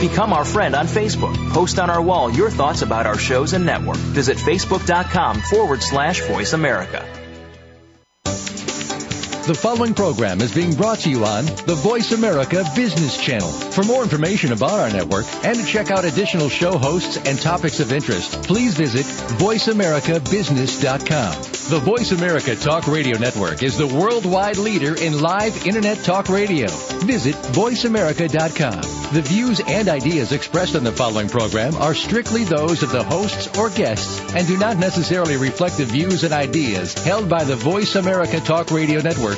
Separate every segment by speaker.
Speaker 1: Become our friend on Facebook. Post on our wall your thoughts about our shows and network. Visit facebook.com forward slash voice America.
Speaker 2: The following program is being brought to you on the Voice America Business Channel. For more information about our network and to check out additional show hosts and topics of interest, please visit voiceamericabusiness.com. The Voice America Talk Radio Network is the worldwide leader in live Internet talk radio. Visit voiceamerica.com. The views and ideas expressed in the following program are strictly those of the hosts or guests and do not necessarily reflect the views and ideas held by the Voice America Talk Radio Network,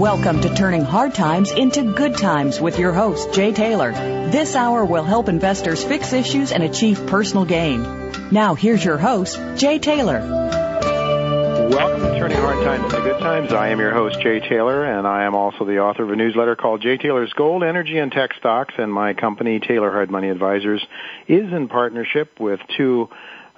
Speaker 3: Welcome to Turning Hard Times into Good Times with your host, Jay Taylor. This hour will help investors fix issues and achieve personal gain. Now, here's your host, Jay Taylor.
Speaker 4: Welcome to Turning Hard Times into Good Times. I am your host, Jay Taylor, and I am also the author of a newsletter called Jay Taylor's Gold, Energy, and Tech Stocks, and my company, Taylor Hard Money Advisors, is in partnership with two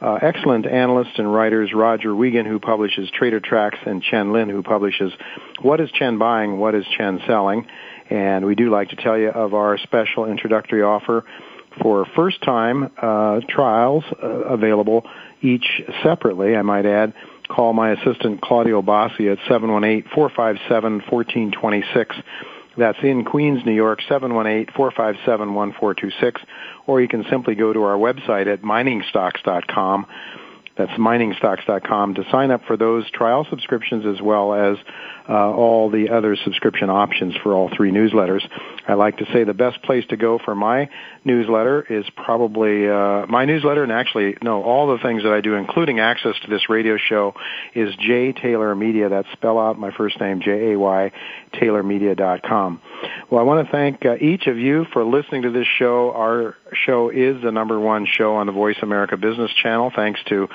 Speaker 4: uh, excellent analysts and writers, Roger Wiegand, who publishes Trader Tracks, and Chen Lin, who publishes What is Chen Buying, What is Chen Selling? And we do like to tell you of our special introductory offer for first time uh, trials uh, available each separately, I might add. Call my assistant Claudio Bossi at 718-457-1426. That's in Queens, New York, 718-457-1426. Or you can simply go to our website at miningstocks.com. That's miningstocks.com to sign up for those trial subscriptions as well as uh, all the other subscription options for all three newsletters. I like to say the best place to go for my newsletter is probably uh, my newsletter, and actually, no, all the things that I do, including access to this radio show, is J Taylor Media. That's spell out my first name, J A Y, TaylorMedia.com. Well, I want to thank uh, each of you for listening to this show. Our show is the number one show on the Voice America Business Channel, thanks to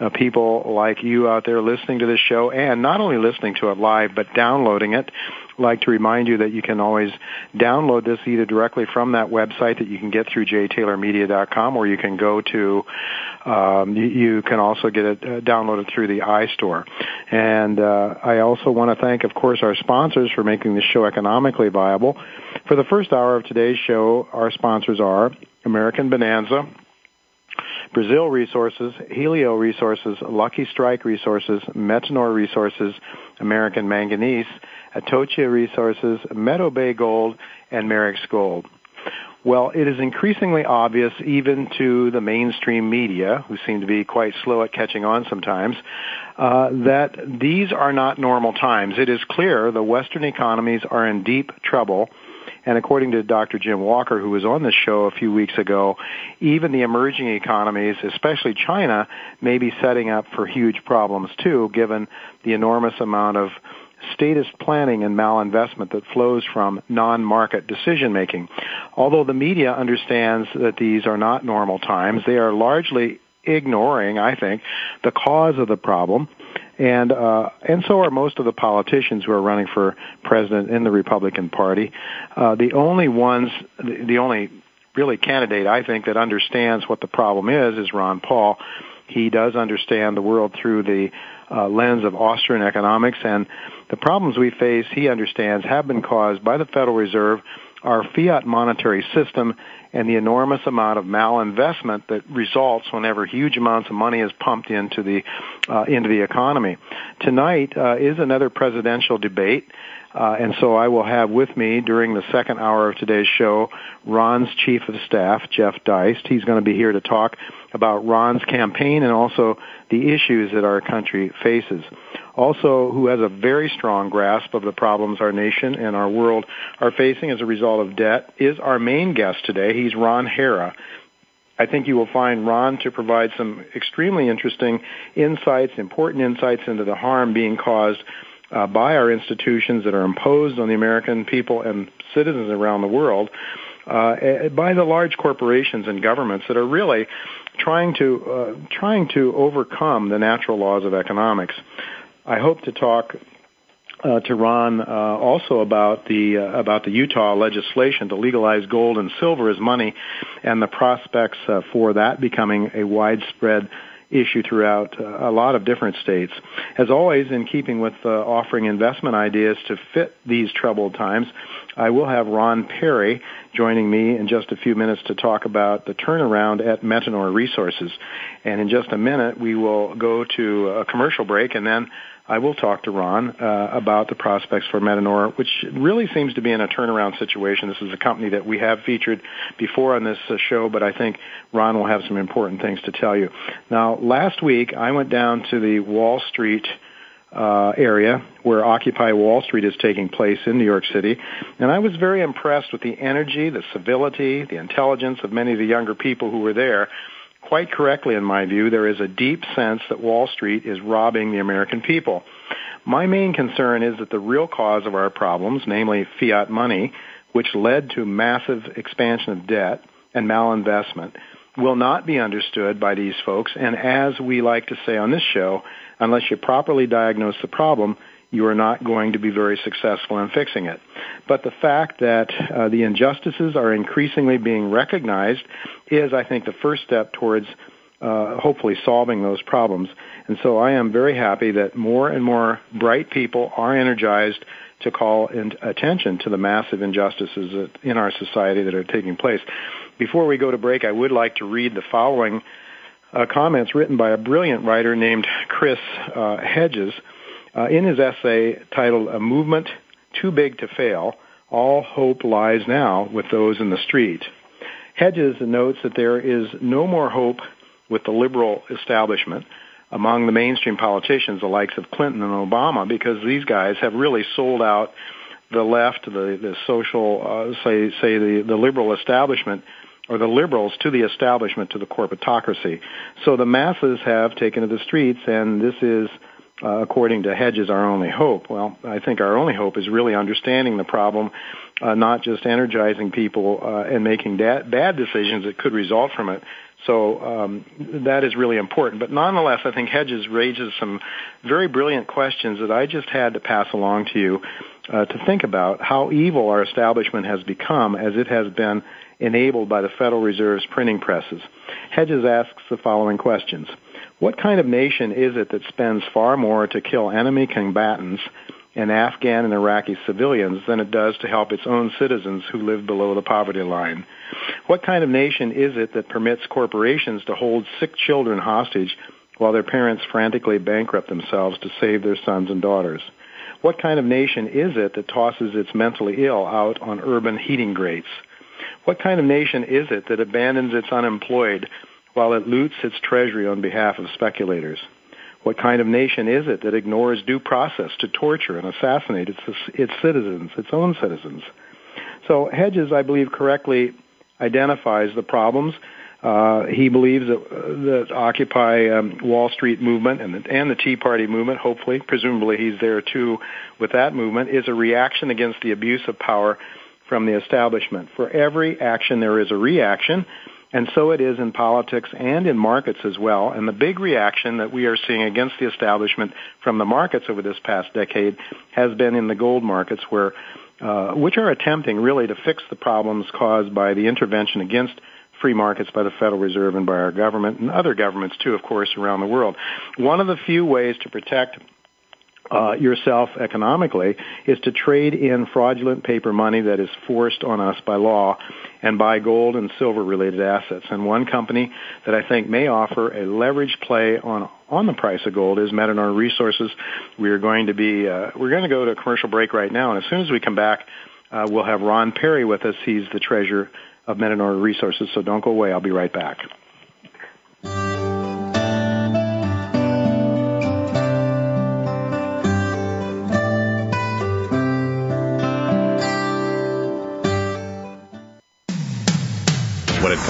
Speaker 4: uh, people like you out there listening to this show, and not only listening to it live, but downloading it like to remind you that you can always download this either directly from that website that you can get through jtaylormedia.com or you can go to um, you, can also get it uh, downloaded through the iStore. And uh, I also want to thank, of course, our sponsors for making this show economically viable. For the first hour of today's show, our sponsors are American Bonanza, Brazil Resources, Helio Resources, Lucky Strike Resources, Metanor Resources, American Manganese, Atocha Resources, Meadow Bay Gold, and Merrex Gold. Well, it is increasingly obvious even to the mainstream media, who seem to be quite slow at catching on sometimes, uh, that these are not normal times. It is clear the Western economies are in deep trouble. And according to Dr. Jim Walker, who was on this show a few weeks ago, even the emerging economies, especially China, may be setting up for huge problems too, given the enormous amount of statist planning and malinvestment that flows from non-market decision making. Although the media understands that these are not normal times, they are largely ignoring, I think, the cause of the problem. And uh, and so are most of the politicians who are running for president in the Republican Party. Uh, the only ones, the, the only really candidate I think that understands what the problem is is Ron Paul. He does understand the world through the uh, lens of Austrian economics, and the problems we face, he understands, have been caused by the Federal Reserve, our fiat monetary system, and the enormous amount of malinvestment that results whenever huge amounts of money is pumped into the uh, into the economy. Tonight uh, is another presidential debate. Uh, and so I will have with me during the second hour of today's show Ron's Chief of Staff, Jeff Deist. He's going to be here to talk about Ron's campaign and also the issues that our country faces. Also, who has a very strong grasp of the problems our nation and our world are facing as a result of debt, is our main guest today. He's Ron Hera. I think you will find Ron to provide some extremely interesting insights, important insights into the harm being caused uh, by our institutions that are imposed on the American people and citizens around the world uh, eh, by the large corporations and governments that are really trying to uh, trying to overcome the natural laws of economics. I hope to talk uh, to Ron uh, also about the uh, about the Utah legislation to legalize gold and silver as money, and the prospects uh, for that becoming a widespread issue throughout uh, a lot of different states. As always, in keeping with offering investment ideas to fit these troubled times, I will have Ron Perry joining me in just a few minutes to talk about the turnaround at Metanor Resources. And in just a minute, we will go to a commercial break and then I will talk to Ron uh, about the prospects for Metanor, which really seems to be in a turnaround situation. This is a company that we have featured before on this uh, show, but I think Ron will have some important things to tell you. Now, last week I went down to the Wall Street Uh, area where Occupy Wall Street is taking place in New York City, and I was very impressed with the energy, the civility, the intelligence of many of the younger people who were there quite correctly in my view, there is a deep sense that Wall Street is robbing the American people. My main concern is that the real cause of our problems, namely fiat money, which led to massive expansion of debt and malinvestment, will not be understood by these folks. And as we like to say on this show, unless you properly diagnose the problem, you are not going to be very successful in fixing it. But the fact that uh, the injustices are increasingly being recognized is, I think, the first step towards uh, hopefully solving those problems. And so I am very happy that more and more bright people are energized to call attention to the massive injustices in our society that are taking place. Before we go to break, I would like to read the following uh, comments written by a brilliant writer named Chris uh, Hedges uh, in his essay titled A Movement Too Big to Fail, All Hope Lies Now with Those in the Street. Hedges notes that there is no more hope with the liberal establishment among the mainstream politicians, the likes of Clinton and Obama, because these guys have really sold out the left, the, the social, uh, say, say the, the liberal establishment or the liberals to the establishment, to the corporatocracy. So the masses have taken to the streets, and this is uh, according to Hedges, our only hope. Well, I think our only hope is really understanding the problem, uh, not just energizing people uh, and making da- bad decisions that could result from it. So um, that is really important. But nonetheless, I think Hedges raises some very brilliant questions that I just had to pass along to you uh, to think about how evil our establishment has become as it has been enabled by the Federal Reserve's printing presses. Hedges asks the following questions. What kind of nation is it that spends far more to kill enemy combatants and Afghan and Iraqi civilians than it does to help its own citizens who live below the poverty line? What kind of nation is it that permits corporations to hold sick children hostage while their parents frantically bankrupt themselves to save their sons and daughters? What kind of nation is it that tosses its mentally ill out on urban heating grates? What kind of nation is it that abandons its unemployed while it loots its treasury on behalf of speculators? What kind of nation is it that ignores due process to torture and assassinate its, its citizens, its own citizens? So Hedges, I believe, correctly identifies the problems. Uh, he believes that, that Occupy um, Wall Street movement and the, and the Tea Party movement, hopefully, presumably he's there too with that movement, is a reaction against the abuse of power from the establishment. For every action, there is a reaction. And so it is in politics and in markets as well. And the big reaction that we are seeing against the establishment from the markets over this past decade has been in the gold markets where, uh, which are attempting really to fix the problems caused by the intervention against free markets by the Federal Reserve and by our government and other governments too, of course, around the world. One of the few ways to protect yourself economically is to trade in fraudulent paper money that is forced on us by law and buy gold and silver related assets. And one company that I think may offer a leverage play on on the price of gold is Metanor Resources. We are going to be uh, we're going to go to a commercial break right now, and as soon as we come back, uh, we'll have Ron Perry with us. He's the treasurer of Metanor Resources. So don't go away. I'll be right back.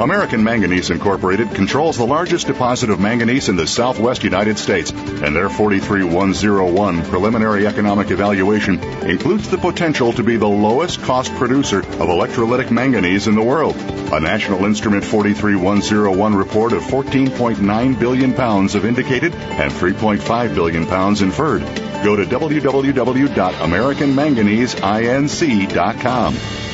Speaker 5: American Manganese Incorporated controls the largest deposit of manganese in the southwest United States, and their 43101 preliminary economic evaluation includes the potential to be the lowest cost producer of electrolytic manganese in the world. A National Instrument 43101 report of 14.9 billion pounds of indicated and 3.5 billion pounds inferred. Go to www.americanmanganeseinc.com.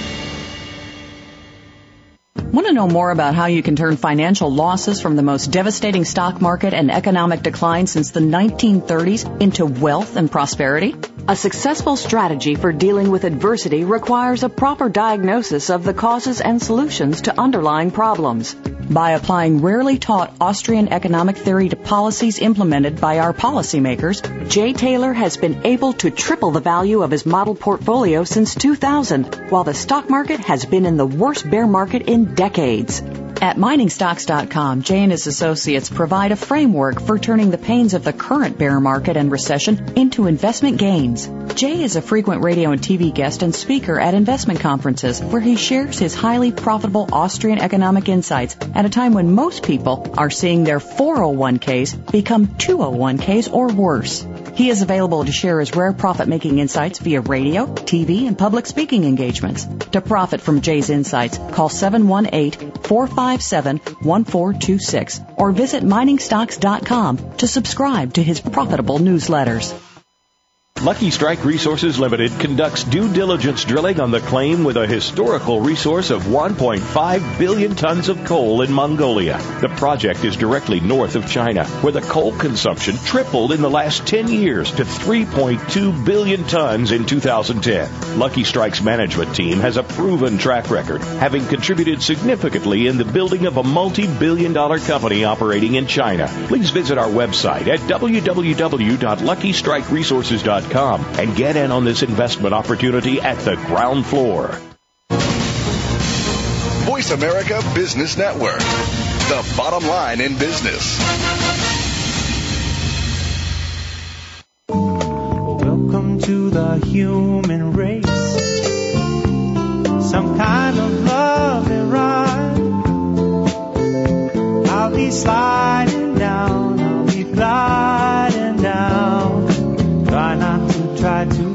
Speaker 3: Want to know more about how you can turn financial losses from the most devastating stock market and economic decline since the 1930s into wealth and prosperity? A successful strategy for dealing with adversity requires a proper diagnosis of the causes and solutions to underlying problems. By applying rarely taught Austrian economic theory to policies implemented by our policymakers, Jay Taylor has been able to triple the value of his model portfolio since 2000, while the stock market has been in the worst bear market in decades. At miningstocks.com, Jay and his associates provide a framework for turning the pains of the current bear market and recession into investment gains. Jay is a frequent radio and TV guest and speaker at investment conferences where he shares his highly profitable Austrian economic insights at a time when most people are seeing their 401ks become 201ks or worse. He is available to share his rare profit making insights via radio, TV, and public speaking engagements. To profit from Jay's insights, call 718-457-1426 or visit miningstocks.com to subscribe to his profitable newsletters.
Speaker 6: Lucky Strike Resources Limited conducts due diligence drilling on the claim with a historical resource of 1.5 billion tons of coal in Mongolia. The project is directly north of China, where the coal consumption tripled in the last 10 years to 3.2 billion tons in 2010. Lucky Strike's management team has a proven track record, having contributed significantly in the building of a multi-billion dollar company operating in China. Please visit our website at www.luckystrikeresources.com and get in on this investment opportunity at the ground floor.
Speaker 7: Voice America Business Network, the bottom line in business.
Speaker 8: Welcome to the human race. Some kind of lovely ride. I'll be sliding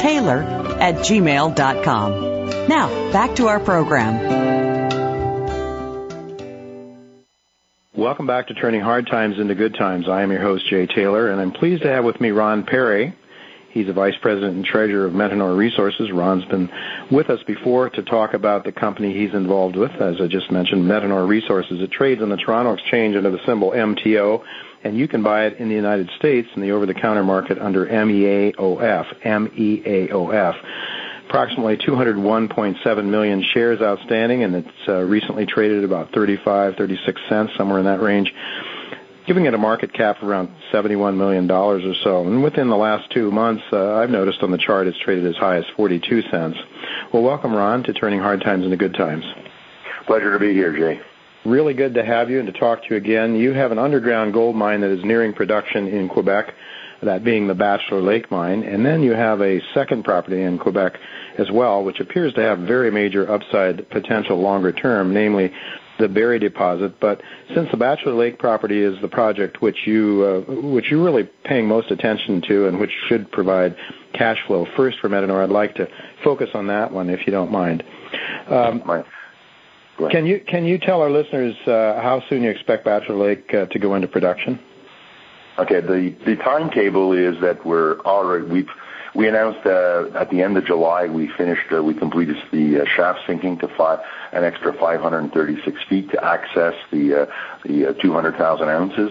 Speaker 3: Taylor at gmail.com. Now, back to our program.
Speaker 4: Welcome back to Turning Hard Times into Good Times. I am your host, Jay Taylor, and I'm pleased to have with me Ron Perry. He's the Vice President and Treasurer of Metanor Resources. Ron's been with us before to talk about the company he's involved with, as I just mentioned, Metanor Resources. It trades on the Toronto Exchange under the symbol MTO, and you can buy it in the United States in the over-the-counter market under MEAOF, M-E-A-O-F approximately 201.7 million shares outstanding, and it's uh, recently traded at about 35, 36 cents, somewhere in that range. giving it a market cap of around $71 million or so. And within the last two months, uh, I've noticed on the chart it's traded as high as 42 cents. Well, welcome, Ron, to Turning Hard Times into Good Times.
Speaker 9: Pleasure to be here, Jay.
Speaker 4: Really good to have you and to talk to you again. You have an underground gold mine that is nearing production in Quebec, that being the Bachelor Lake mine, and then you have a second property in Quebec as well, which appears to have very major upside potential longer term, namely the Barry deposit. But since the Bachelor Lake property is the project which you uh, which you're really paying most attention to and which should provide cash flow first for Metanor, I'd like to focus on that one if you don't mind. Um, can you can you tell our listeners uh, how soon you expect Bachelor Lake uh, to go into production?
Speaker 9: Okay, the the timetable is that we're already we've we announced uh, at the end of July we finished uh, we completed the uh, shaft sinking to five an extra 536 feet to access the uh, the uh, 200,000 ounces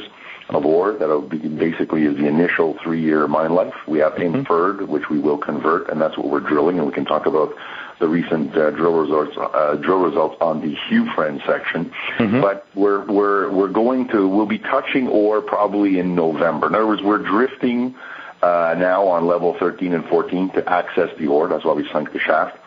Speaker 9: of ore that will be basically is the initial three year mine life. We have mm-hmm. inferred, which we will convert, and that's what we're drilling, and we can talk about the recent uh, drill results uh, drill results on the Hewfran section. Mm-hmm. But we're we're we're going to we'll be touching ore probably in November. In other words, we're drifting uh, now on level 13 and 14 to access the ore. That's why we sunk the shaft.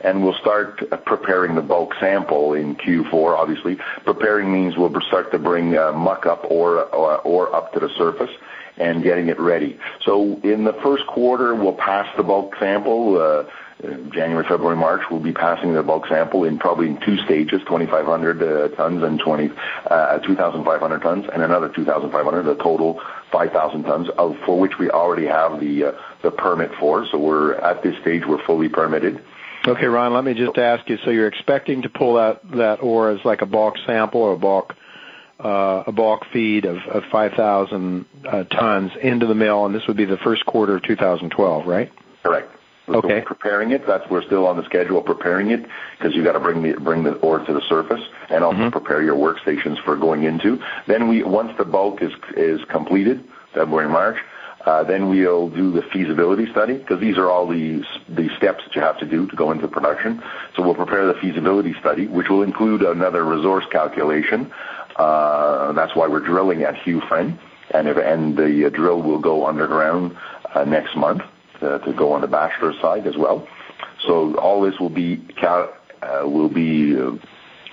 Speaker 9: And we'll start preparing the bulk sample in Q4, obviously. Preparing means we'll start to bring uh, muck up or, or, or up to the surface and getting it ready. So in the first quarter, we'll pass the bulk sample. January, February, March, we'll be passing the bulk sample in probably in two stages, 2,500 uh, tons and 20, uh, 2,500 tons, and another 2,500, a total 5,000 tons, of, for which we already have the uh, the permit for. So we're at this stage, we're fully permitted.
Speaker 4: Okay, Ron. Let me just ask you. So you're expecting to pull that that ore as like a bulk sample or a bulk uh, a bulk feed of, of 5,000 uh, tons into the mill, and this would be the first quarter of 2012, right?
Speaker 9: Correct.
Speaker 4: Okay.
Speaker 9: preparing it. That's we're still on the schedule preparing it because you got to bring the bring the ore to the surface and also mm-hmm. prepare your workstations for going into. Then we once the bulk is is completed, February March. Uh, then we'll do the feasibility study because these are all the the steps that you have to do to go into production. So we'll prepare the feasibility study, which will include another resource calculation. Uh, that's why we're drilling at Hewfran, and if, and the drill will go underground uh, next month uh, to go on the bachelor side as well. So all this will be uh, will be uh,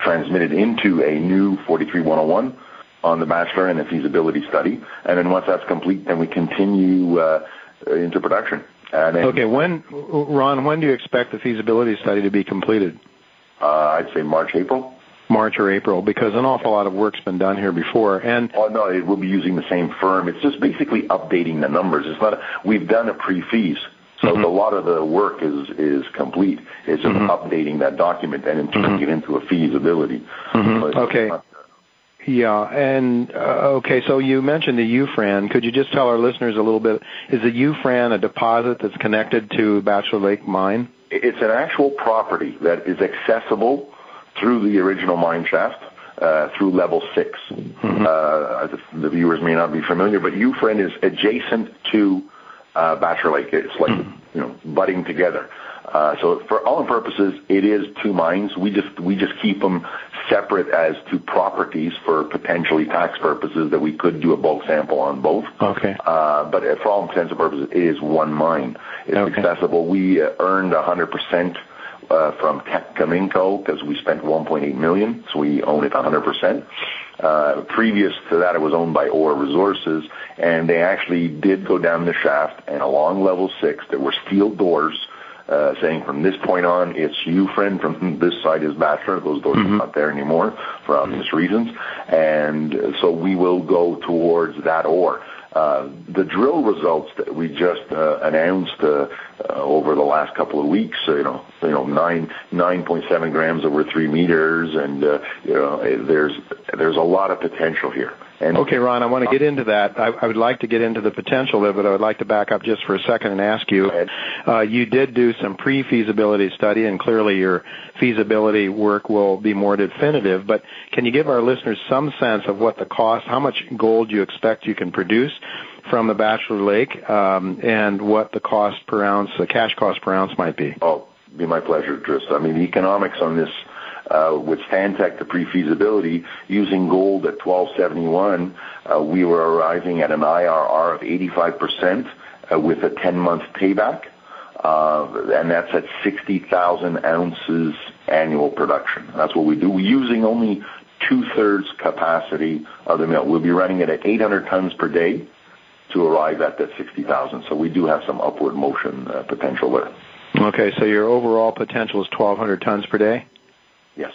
Speaker 9: transmitted into a new 43101 on the bachelor and a feasibility study. And then once that's complete, then we continue uh, into production.
Speaker 4: Then, okay, when Ron, when do you expect the feasibility study to be completed?
Speaker 9: Uh, I'd say March, April.
Speaker 4: March or April because an awful lot of work's been done here before. And
Speaker 9: oh no, it will be using the same firm. It's just basically updating the numbers. It's not. A, we've done a pre-fees. So mm-hmm. a lot of the work is is complete. It's just mm-hmm. updating that document and then turning mm-hmm. it into a feasibility.
Speaker 4: Mm-hmm. Okay. Not, yeah, and uh, okay, so you mentioned the Hewfran. Could you just tell our listeners a little bit? Is the Hewfran a deposit that's connected to Bachelor Lake Mine?
Speaker 9: It's an actual property that is accessible through the original mine shaft. Uh, through level 6 mm-hmm. uh, the, the, viewers may not be familiar, but Hewfran is adjacent to uh, Bachelor Lake. It's like mm-hmm. you know butting together. Uh, so for all purposes, it is two mines. We just we just keep them separate as two properties for potentially tax purposes that we could do a bulk sample on both.
Speaker 4: Okay.
Speaker 9: Uh, but for all intents and purposes, it is one mine. It's okay. accessible. We uh, earned 100 percent from Teck Cominco because we spent 1.8 million, so we own it 100%. Uh, previous to that, it was owned by OR Resources, and they actually did go down the shaft, and along level six, there were steel doors uh, saying from this point on, it's you, friend. From this side is Bachelor. Those doors mm-hmm. are not there anymore for obvious reasons. And so we will go towards that ore. Uh, the drill results that we just uh, announced uh, uh, over the last couple of weeks, you know, you know, nine nine point seven grams over three meters, and uh, you know, there's there's a lot of potential here.
Speaker 4: And okay, Ron, I want to get into that. I, I would like to get into the potential there, but I would like to back up just for a second and ask you. Uh, you did do some pre-feasibility study, and clearly your feasibility work will be more definitive. But can you give our listeners some sense of what the cost, how much gold you expect you can produce from the Bachelor Lake, um, and what the cost per ounce, the cash cost per ounce, might be?
Speaker 9: Oh, be my pleasure, Tris. I mean, the economics on this with Stantec, the pre-feasibility, using gold at 1271, uh, we were arriving at an IRR of 85% uh, with a 10-month payback. Uh, and that's at 60,000 ounces annual production. That's what we do. We're using only two-thirds capacity of the mill. We'll be running it at 800 tons per day to arrive at that 60,000. So we do have some upward motion uh, potential there.
Speaker 4: Okay, so your overall potential is 1,200 tons per day?
Speaker 9: Yes.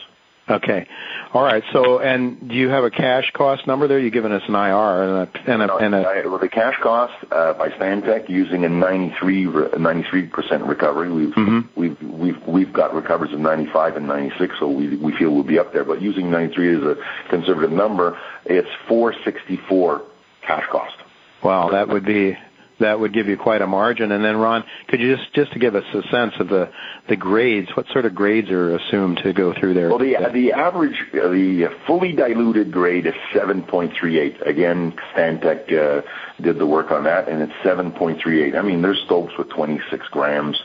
Speaker 4: Okay. All right. So, and do you have a cash cost number there? You've given us an IR and a, and a, and a
Speaker 9: I, well, the cash cost uh, by Stantec using a 93 percent recovery. We've
Speaker 4: mm-hmm.
Speaker 9: we've we've we've got recoveries of 95 and 96, so we we feel we'll be up there. But using 93 as a conservative number, it's 464 cash cost.
Speaker 4: Wow, that would be that would give you quite a margin. And then, Ron, could you just just to give us a sense of the the grades? What sort of grades are assumed to go through there?
Speaker 9: Well, the the average, the fully diluted grade is 7.38. Again, Stantec uh, did the work on that, and it's 7.38. I mean, there's stopes with 26 grams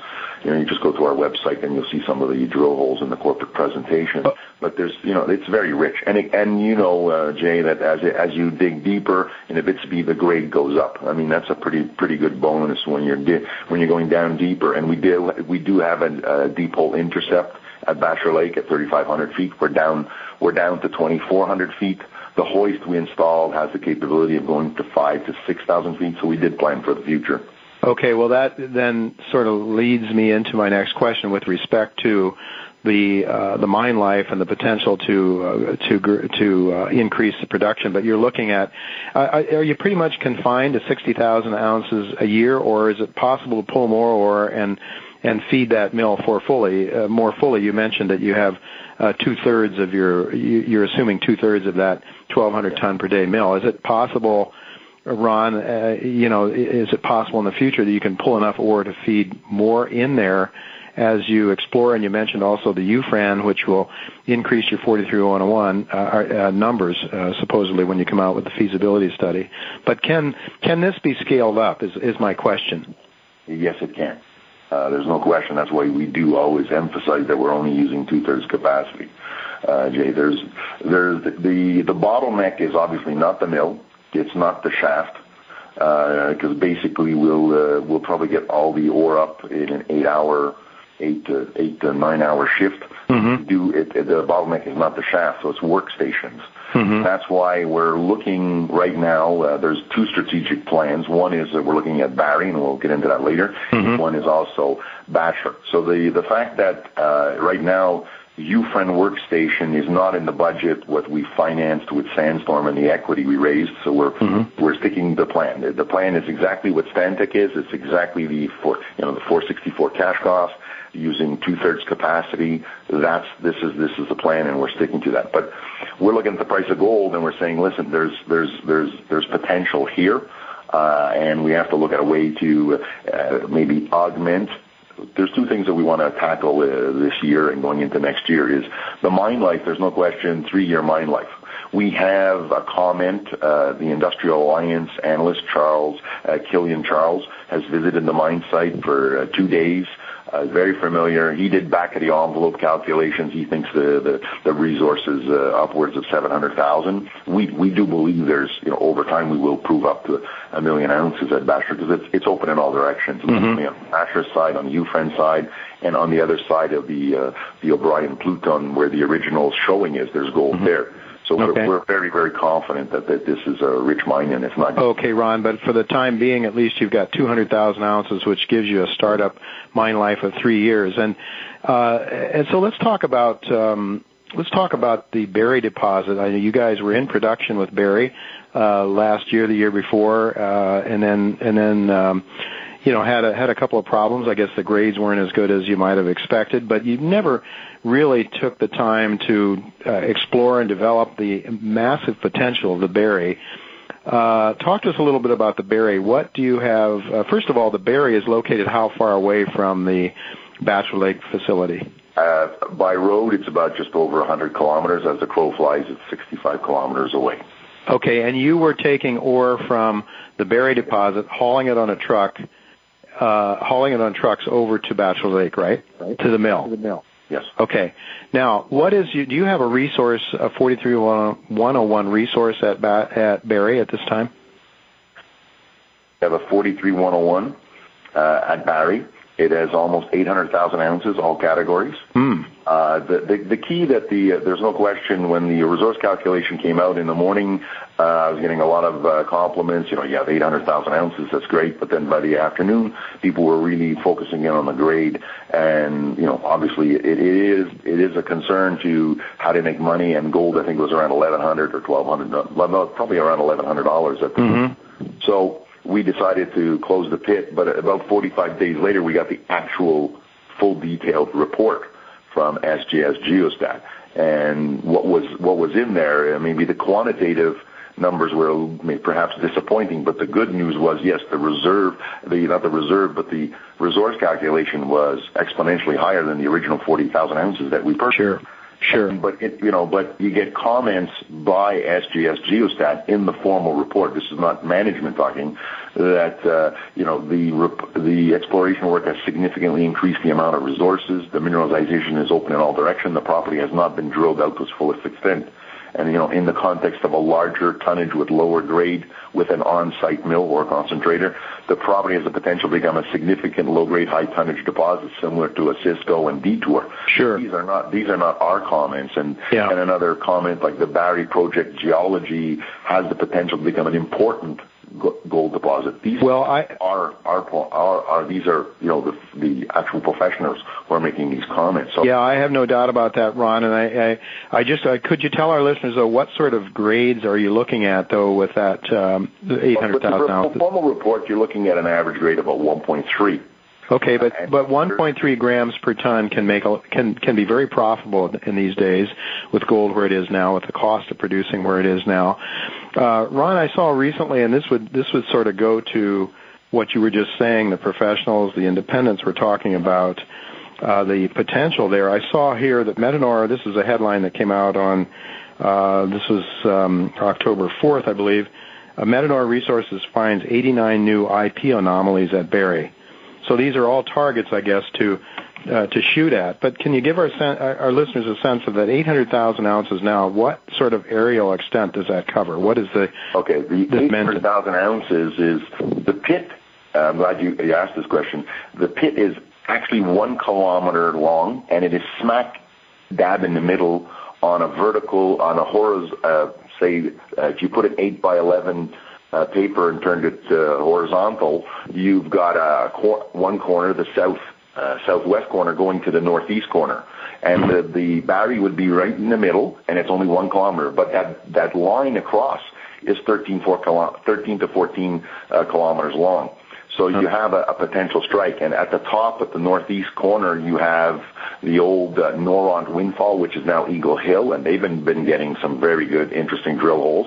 Speaker 9: you know, you just go to our website and you'll see some of the drill holes in the corporate presentation. Oh. But there's, you know, it's very rich. And it, and you know, uh, Jay, that as as you dig deeper in Abitibi, the grade goes up. I mean, that's a pretty pretty good bonus when you're di- when you're going down deeper. And we do we do have a, a deep hole intercept at Bachelor Lake at 3,500 feet. We're down we're down to 2,400 feet. The hoist we installed has the capability of going to five to six thousand feet. So we did plan for the future.
Speaker 4: Okay, well that then sort of leads me into my next question with respect to the uh, the mine life and the potential to uh, to to uh, increase the production. But you're looking at uh, are you pretty much confined to 60,000 ounces a year, or is it possible to pull more ore and and feed that mill for fully uh, more fully? You mentioned that you have uh, two thirds of your you're assuming two thirds of that 1,200 ton per day mill. Is it possible? Ron, uh, you know, is it possible in the future that you can pull enough ore to feed more in there as you explore? And you mentioned also the Hewfran, which will increase your 43101 uh, uh, numbers, supposedly when you come out with the feasibility study. But can can this be scaled up? Is is my question?
Speaker 9: Yes, it can. There's no question. That's why we do always emphasize that we're only using two thirds capacity. Uh, Jay, there's there's the, the the bottleneck is obviously not the mill it's not the shaft because uh, basically we'll uh, we'll probably get all the ore up in an eight hour, eight to eight to nine hour shift.
Speaker 4: Mm-hmm.
Speaker 9: Do it, the bottleneck is not the shaft, so it's workstations.
Speaker 4: Mm-hmm.
Speaker 9: That's why we're looking right now. Uh, there's two strategic plans. One is that we're looking at Barry, and we'll get into that later.
Speaker 4: Mm-hmm.
Speaker 9: One is also Bachelor. So the the fact that uh, right now Hewfran workstation is not in the budget what we financed with Sandstorm and the equity we raised, so we're
Speaker 4: mm-hmm.
Speaker 9: we're sticking to the plan. The plan is exactly what Stantec is. It's exactly the four, you know the 464 cash cost using two thirds capacity. That's this is this is the plan, and we're sticking to that. But we're looking at the price of gold, and we're saying, listen, there's there's there's there's potential here. Uh, and we have to look at a way to uh, maybe augment there's two things that we want to tackle uh, this year and going into next year is the mine life. There's no question, three-year mine life. We have a comment. Uh, the Industrial Alliance analyst Charles uh, Killian Charles has visited the mine site for uh, two days uh, very familiar. He did back of the envelope calculations. He thinks the the, the resources uh, upwards of 700,000. We we do believe there's you know over time we will prove up to a million ounces at Bachelor because it's it's open in all directions.
Speaker 4: Mm-hmm.
Speaker 9: On the Bachelor side, on the Hewfran side, and on the other side of the uh, the O'Brien Pluton where the original showing is, there's gold mm-hmm. there. So
Speaker 4: okay.
Speaker 9: we're, very, very confident that, that this is a rich mine and it's not.
Speaker 4: Okay, Ron, but for the time being, at least you've got 200,000 ounces, which gives you a startup mine life of three years. And uh, and so let's talk about um, let's talk about the Barry deposit. I know you guys were in production with Barry uh, last year, the year before, uh, and then and then. Um, you know, had a had a couple of problems. I guess the grades weren't as good as you might have expected, but you've never really took the time to uh, explore and develop the massive potential of the Barry. Uh, talk to us a little bit about the Barry. What do you have? Uh, first of all, the Barry is located how far away from the Bachelor Lake facility?
Speaker 9: Uh, by road, it's about just over 100 kilometers. As the crow flies, it's 65 kilometers away.
Speaker 4: Okay, and you were taking ore from the Barry deposit, hauling it on a truck, uh, hauling it on trucks over to Bachelor Lake, right?
Speaker 9: right.
Speaker 4: To the mill.
Speaker 9: To the mill. Yes.
Speaker 4: Okay. Now, what is you? Do you have a resource, a 43101 resource at at Barry at this time?
Speaker 9: We have a 43101 uh, at Barry. It has almost 800,000 ounces, all categories.
Speaker 4: Hmm.
Speaker 9: Uh, the, the, the key that the uh, there's no question when the resource calculation came out in the morning, uh, I was getting a lot of uh, compliments. You know, you have 800,000 ounces, that's great. But then by the afternoon, people were really focusing in on the grade, and you know, obviously it, it is it is a concern to how to make money. And gold, I think, was around 1,100 or 1,200, probably around 1,100 dollars at the.
Speaker 4: Mm-hmm.
Speaker 9: So we decided to close the pit, but about 45 days later, we got the actual full detailed report from SGS Geostat. And what was what was in there, maybe the quantitative numbers were perhaps disappointing, but the good news was yes, the reserve, the not the reserve, but the resource calculation was exponentially higher than the original 40,000 ounces that we purchased.
Speaker 4: Sure. Sure.
Speaker 9: But it, you know, but you get comments by SGS Geostat in the formal report. This is not management talking. That uh, you know the rep- the exploration work has significantly increased the amount of resources. The mineralization is open in all direction. The property has not been drilled out to its fullest extent. And you know, in the context of a larger tonnage with lower grade, with an on-site mill or concentrator, the property has the potential to become a significant low-grade, high tonnage deposit, similar to a Osisko and Detour.
Speaker 4: Sure.
Speaker 9: These are not these are not our comments. And
Speaker 4: Yeah.
Speaker 9: and another comment like the Barry Project geology has the potential to become an important gold deposit. These
Speaker 4: Well, I
Speaker 9: are are are, are these are you know the the actual professionals who are making these comments. So
Speaker 4: yeah, I have no doubt about that, Ron. And I, I, I just uh, could you tell our listeners though what sort of grades are you looking at though with that um, eight hundred
Speaker 9: With the
Speaker 4: ounces?
Speaker 9: formal report, you're looking at an average grade of about 1.3.
Speaker 4: Okay, but but 1.3 grams per ton can make a, can can be very profitable in these days with gold where it is now, with the cost of producing where it is now. Uh, Ron, I saw recently, and this would this would sort of go to what you were just saying. The professionals, the independents, were talking about uh, the potential there. I saw here that Metanor. This is a headline that came out on uh, this was um, October 4th, I believe. Uh, Metanor Resources finds 89 new IP anomalies at Barry. So these are all targets, I guess, to uh, to shoot at. But can you give our sen- our our listeners a sense of that 800,000 ounces now? What sort of aerial extent does that cover? What is the
Speaker 9: Okay, the 800,000 ounces is the pit. uh, I'm glad you, you asked this question. The pit is actually one kilometer long, and it is smack dab in the middle on a vertical, on a horizontal. Uh, say, uh, if you put an eight by eleven uh, paper and turned it uh, horizontal, you've got a cor- one corner, the south uh, southwest corner, going to the northeast corner, and the the Barry would be right in the middle, and it's only one kilometer. But that that line across is 13, four kilo- 13 to 14 uh, kilometers long. So you have a, a potential strike, and at the top, at the northeast corner, you have the old uh, Noront Windfall, which is now Eagle Hill, and they've been, been getting some very good, interesting drill holes.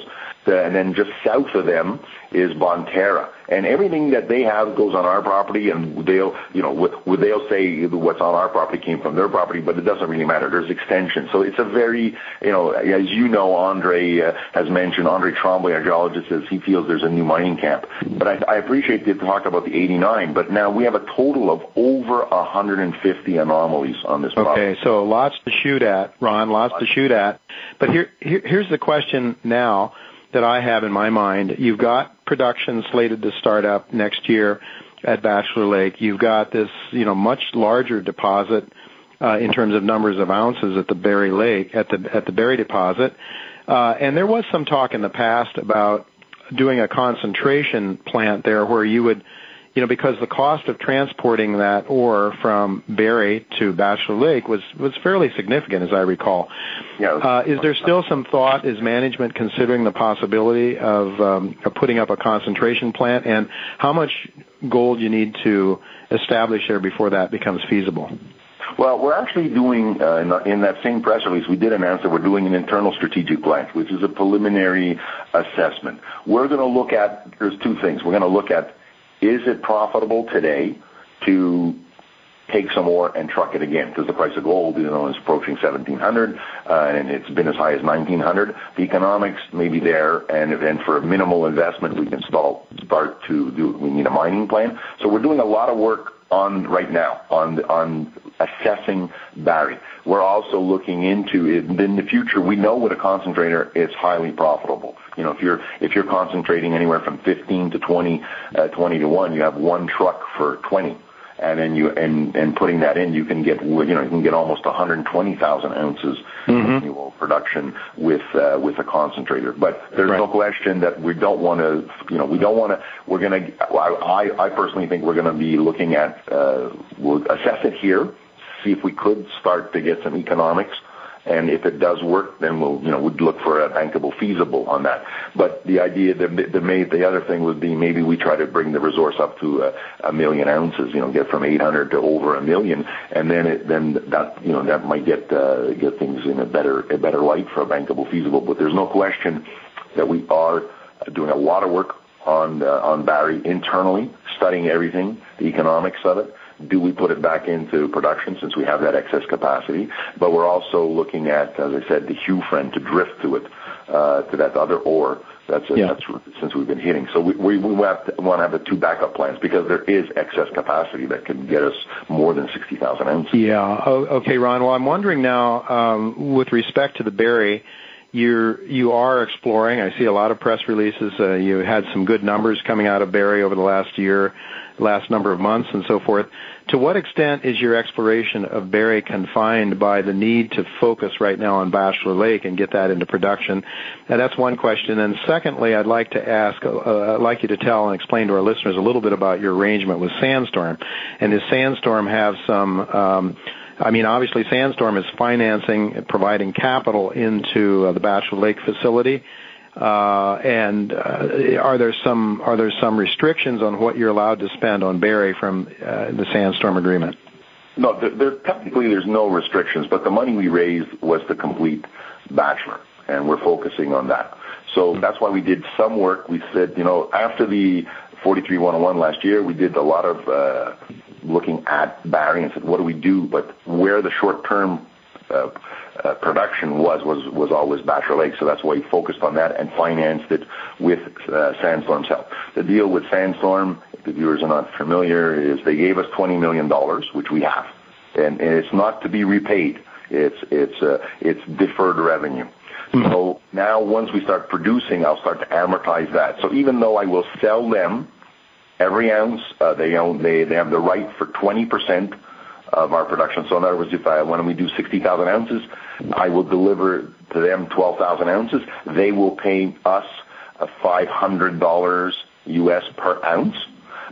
Speaker 9: The, and then just south of them is Bonterra, and everything that they have goes on our property, and they'll, you know, they'll say what's on our property came from their property, but it doesn't really matter. There's extension, so it's a very, you know, as you know, Andre uh, has mentioned, Andre Tremblay, our geologist, says he feels there's a new mining camp. But I, I appreciate the talk about the 89, but now we have a total of over 150 anomalies on this property.
Speaker 4: Okay, so lots to shoot at, Ron, lots to shoot at. But here, here here's the question now that I have in my mind. You've got production slated to start up next year at Bachelor Lake. You've got this, you know, much larger deposit uh, in terms of numbers of ounces at the Barry Lake at the at the Barry deposit. Uh, and there was some talk in the past about doing a concentration plant there where you would you know, because the cost of transporting that ore from Barry to Bachelor Lake was was fairly significant, as I recall.
Speaker 9: Yeah.
Speaker 4: Uh, is there still some thought? Is management considering the possibility of, um, of putting up a concentration plant, and how much gold you need to establish there before that becomes feasible?
Speaker 9: Well, we're actually doing, uh, in, the, in that same press release, we did announce that we're doing an internal strategic plan, which is a preliminary assessment. We're going to look at, there's two things. We're going to look at, is it profitable today to take some more and truck it again because the price of gold, you know, is approaching 1700 uh, and it's been as high as 1900. The economics may be there, and for a minimal investment, we can start to do. We need a mining plan. So we're doing a lot of work on right now on on assessing Barry. We're also looking into in the future. We know with a concentrator, it's highly profitable. You know, if you're if you're concentrating anywhere from 15 to 20, uh, 20 to one, you have one truck for 20 and then you and and putting that in, you can get you know you can get almost 120,000 ounces mm-hmm. annual production with uh, with a concentrator. But there's right. no question that we don't want to you know we don't want to we're going to I I personally think we're going to be looking at uh, we'll assess it here, see if we could start to get some economics and if it does work, then we'll, you know, we'd look for a bankable feasible on that. But the idea, the the, the other thing would be maybe we try to bring the resource up to a, a million ounces, you know, get from 800 to over a million, and then it, then that, you know, that might get uh, get things in a better a better light for a bankable feasible. But there's no question that we are doing a lot of work on uh, on Barry internally, studying everything, the economics of it, do we put it back into production since we have that excess capacity? But we're also looking at, as I said, the Hewfran to drift to it, uh, to that other ore that's, since we've been hitting. So we, we, we want to have the two backup plans because there is excess capacity that can get us more than 60,000 ounces.
Speaker 4: Yeah. Okay, Ron. Well, I'm wondering now, um, with respect to the you're you are exploring. I see a lot of press releases. Uh, you had some good numbers coming out of Barry over the last year, last number of months, and so forth. To what extent is your exploration of Barry confined by the need to focus right now on Bachelor Lake and get that into production? And that's one question. And secondly, I'd like to ask, uh, I'd like you to tell and explain to our listeners a little bit about your arrangement with Sandstorm. And does Sandstorm have some um, I mean, obviously, Sandstorm is financing, providing capital into uh, the Bachelor Lake facility. Uh, and uh, are there some are there some restrictions on what you're allowed to spend on Barry from uh, the Sandstorm agreement?
Speaker 9: No, technically there's no restrictions, but the money we raised was to complete Bachelor, and we're focusing on that. So that's why we did some work. We said, you know, after the 43101 last year, we did a lot of looking at Barry and said, what do we do? But where the short-term production was was was always Bachelor Lake, so that's why we focused on that and financed it with uh, Sandstorm's help. The deal with Sandstorm, if the viewers are not familiar, is they gave us twenty million dollars, which we have, and, it's not to be repaid. It's it's uh, it's deferred revenue. Mm-hmm. So now once we start producing, I'll start to amortize that. So even though I will sell them every ounce, uh, they own they they have the right for twenty percent of our production. So in other words, if I when we do 60,000 ounces, I will deliver to them 12,000 ounces. They will pay us $500 US per ounce,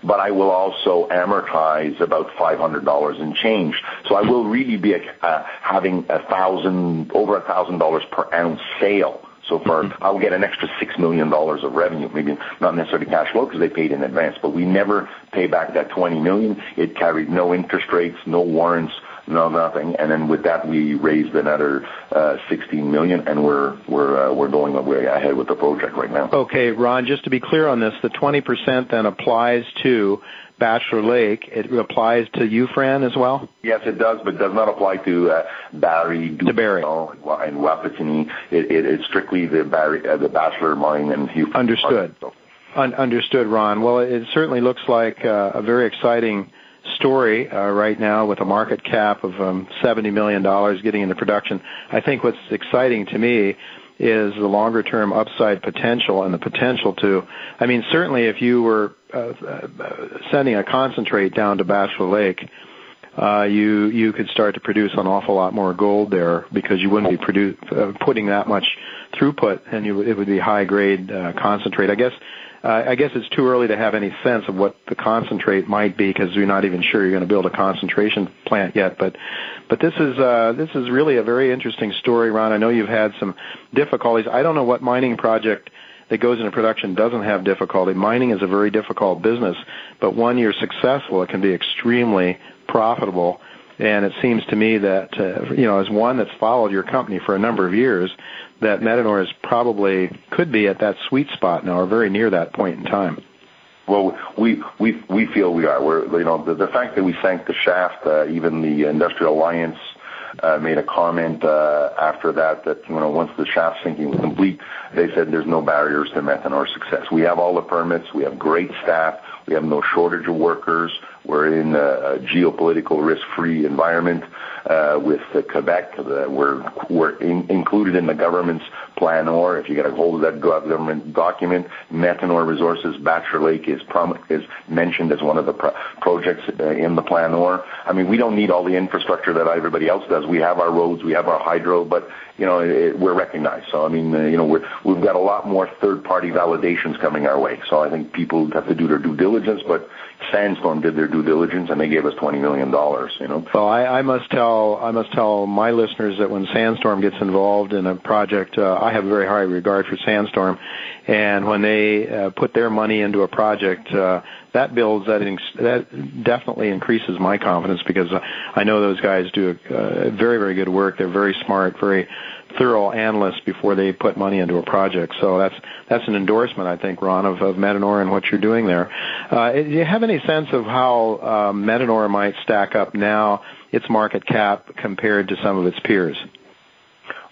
Speaker 9: but I will also amortize about $500 in change. So I will really be uh, having a thousand over a thousand dollars per ounce sale so far, mm-hmm. I'll get an extra $6 million of revenue, maybe not necessarily cash flow because they paid in advance, but we never pay back that 20 million. It carried no interest rates, no warrants, no nothing. And then with that, we raised another uh, 16 million, and we're we're uh, we're going way ahead with the project right now.
Speaker 4: Okay, Ron. Just to be clear on this, the 20 percent then applies to Bachelor Lake, it applies to Hewfran as well?
Speaker 9: Yes, it does, but does not apply to uh, Barry,
Speaker 4: to Barry.
Speaker 9: and Wapiti. It, it, it's strictly the Barry, uh, the Bachelor mine and Hewfran.
Speaker 4: Understood. Understood, Ron. Well, it certainly looks like uh, a very exciting story uh, right now with a market cap of um, $70 million getting into production. I think what's exciting to me is the longer term upside potential and the potential to, I mean, certainly if you were uh, uh, sending a concentrate down to Bachelor Lake, uh, you you could start to produce an awful lot more gold there because you wouldn't be produ- uh, putting that much throughput, and you, it would be high grade uh, concentrate. I guess I guess it's too early to have any sense of what the concentrate might be because you're not even sure you're going to build a concentration plant yet. But but this is uh, this is really a very interesting story, Ron. I know you've had some difficulties. I don't know what mining project that goes into production doesn't have difficulty. Mining is a very difficult business, but when you're successful, it can be extremely profitable. And it seems to me that, uh, you know, as one that's followed your company for a number of years, that Metanor is probably could be at that sweet spot now, or very near that point in time.
Speaker 9: Well, we we we feel we are. We're you know the, the fact that we sank the shaft, uh, even the Industrial Alliance uh, made a comment uh, after that that you know once the shaft sinking was complete, they said there's no barriers to Metanor success. We have all the permits. We have great staff. We have no shortage of workers. We're in a geopolitical risk-free environment uh, with Quebec. We're we're included in the government's plan or if you get a hold of that government document, Metanor Resources Bachelor Lake is mentioned as one of the projects uh, in the plan or. I mean, we don't need all the infrastructure that everybody else does. We have our roads, we have our hydro, but you know, we're recognized. So I mean, uh, you know, we've got a lot more third-party validations coming our way. So I think people have to do their due diligence, but Sandstorm did their due diligence and they gave us twenty million dollars. You know.
Speaker 4: Well, I, I must tell I must tell my listeners that when Sandstorm gets involved in a project, uh, I have a very high regard for Sandstorm, and when they uh, put their money into a project. Uh, that builds that that definitely increases my confidence because I know those guys do a, a very very good work. They're very smart, very thorough analysts before they put money into a project. So that's that's an endorsement, I think, Ron, of, of Metanor and what you're doing there. Uh, do you have any sense of how uh, Metanor might stack up now, its market cap compared to some of its peers?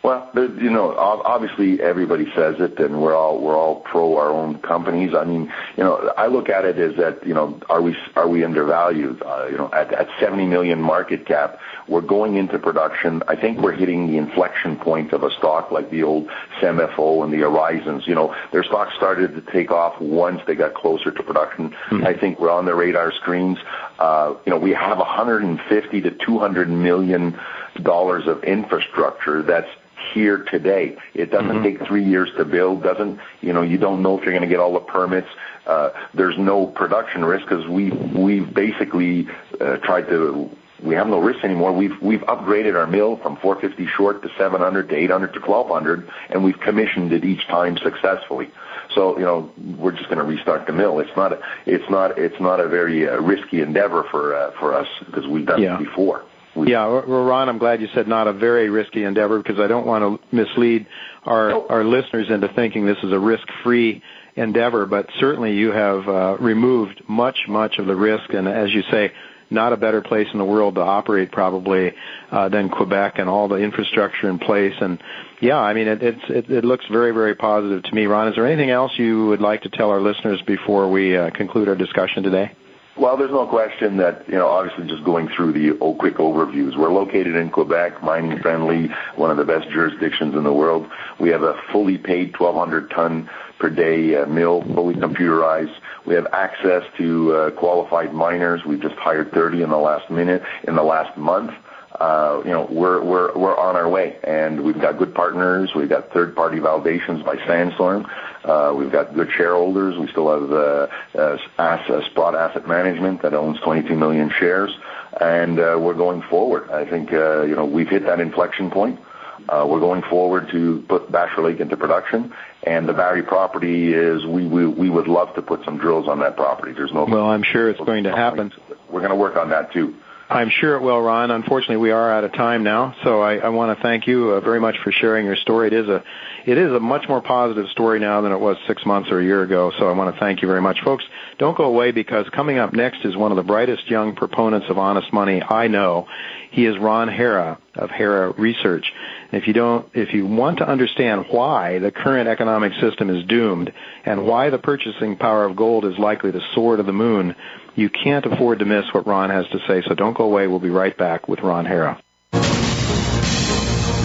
Speaker 9: Well, you know, obviously everybody says it, and we're all we're all pro our own companies. I mean, you know, I look at it as that, you know, are we are we undervalued? Uh, you know, at, at 70 million market cap, we're going into production. I think we're hitting the inflection point of a stock like the old SEMAFO and the Horizons. You know, their stocks started to take off once they got closer to production. Mm-hmm. I think we're on the radar screens. Uh, you know, we have 150 to 200 million dollars of infrastructure that's here today. It doesn't mm-hmm. take three years to build. Doesn't you know? You don't know if you're going to get all the permits. Uh, there's no production risk because we we've basically uh, tried to. We have no risk anymore. We've we've upgraded our mill from 450 short to 700 to 800 to 1200, and we've commissioned it each time successfully. So you know we're just going to restart the mill. It's not a, it's not it's not a very uh, risky endeavor for uh, for us because we've done yeah. it before.
Speaker 4: Yeah, well, Ron, I'm glad you said not a very risky endeavor because I don't want to mislead our our listeners into thinking this is a risk-free endeavor. But certainly, you have uh, removed much, much of the risk, and as you say, not a better place in the world to operate probably uh, than Quebec and all the infrastructure in place. And yeah, I mean, it, it's it, it looks very, very positive to me. Ron, is there anything else you would like to tell our listeners before we uh, conclude our discussion today?
Speaker 9: Well, there's no question that, you know, obviously just going through the quick overviews. We're located in Quebec, mining friendly, one of the best jurisdictions in the world. We have a fully paid 1,200 ton per day uh, mill, fully computerized. We have access to uh, qualified miners. We've just hired 30 in the last minute, in the last month. Uh, you know, we're we're we're on our way, and we've got good partners. We've got third-party validations by Sandstorm. Uh, we've got good shareholders. We still have uh, uh, asset, Sprott Asset Management that owns 22 million shares, and uh, we're going forward. I think uh, you know we've hit that inflection point. Uh, we're going forward to put Bachelor Lake into production, and the Barry property is we, we we would love to put some drills on that property. There's no
Speaker 4: well, I'm sure it's going to happen.
Speaker 9: We're going to work on that too.
Speaker 4: I'm sure it will, Ron. Unfortunately, we are out of time now, so I, I want to thank you uh, very much for sharing your story. It is a, it is a much more positive story now than it was six months or a year ago. So I want to thank you very much, folks. Don't go away because coming up next is one of the brightest young proponents of honest money I know. He is Ron Hera of Hera Research. If you don't, if you want to understand why the current economic system is doomed and why the purchasing power of gold is likely to soar to the moon, you can't afford to miss what Ron has to say. So don't go away. We'll be right back with Ron Hera.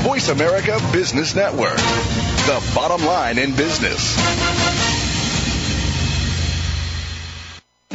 Speaker 7: Voice America Business Network, the bottom line in business.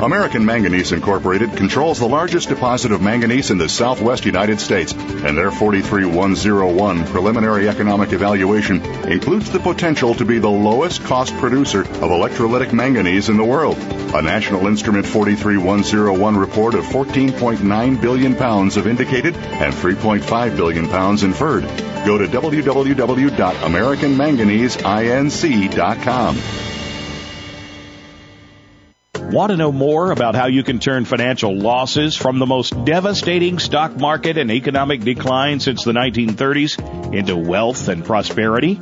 Speaker 5: American Manganese Incorporated controls the largest deposit of manganese in the southwest United States, and their 43101 preliminary economic evaluation includes the potential to be the lowest cost producer of electrolytic manganese in the world. A National Instrument 43101 report of 14.9 billion pounds of indicated and 3.5 billion pounds inferred. Go to www.americanmanganeseinc.com.
Speaker 6: Want to know more about how you can turn financial losses from the most devastating stock market and economic decline since the 1930s into wealth and prosperity?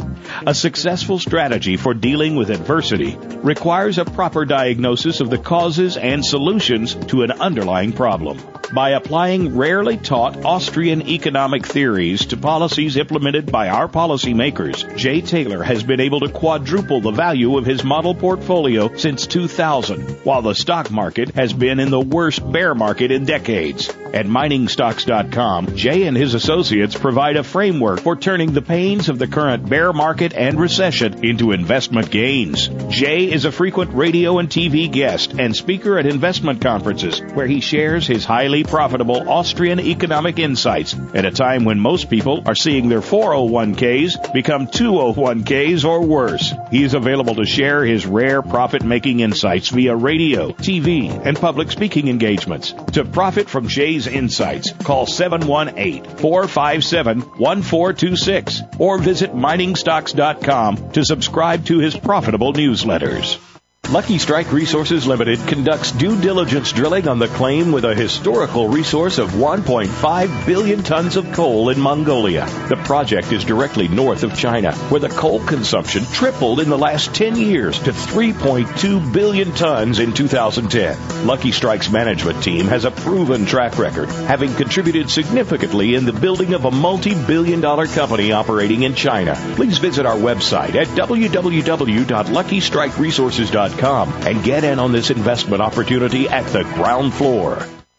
Speaker 6: A successful strategy for dealing with adversity requires a proper diagnosis of the causes and solutions to an underlying problem. By applying rarely taught Austrian economic theories to policies implemented by our policymakers, Jay Taylor has been able to quadruple the value of his model portfolio since 2000, while the stock market has been in the worst bear market in decades. At miningstocks.com, Jay and his associates provide a framework for turning the pains of the current bear market and recession into investment gains. Jay is a frequent radio and TV guest and speaker at investment conferences where he shares his highly profitable Austrian economic insights at a time when most people are seeing their 401ks become 201ks or worse. He is available to share his rare profit making insights via radio, TV, and public speaking engagements. To profit from Jay's insights, call 718-457-1426 or visit miningstocks.com to subscribe to his profitable newsletters. Lucky Strike Resources Limited conducts due diligence drilling on the claim with a historical resource of 1.5 billion tons of coal in Mongolia. The project is directly north of China, where the coal consumption tripled in the last 10 years to 3.2 billion tons in 2010. Lucky Strike's management team has a proven track record, having contributed significantly in the building of a multi-billion dollar company operating in China. Please visit our website at www.luckystrikeresources.com and get in on this investment opportunity at the ground floor.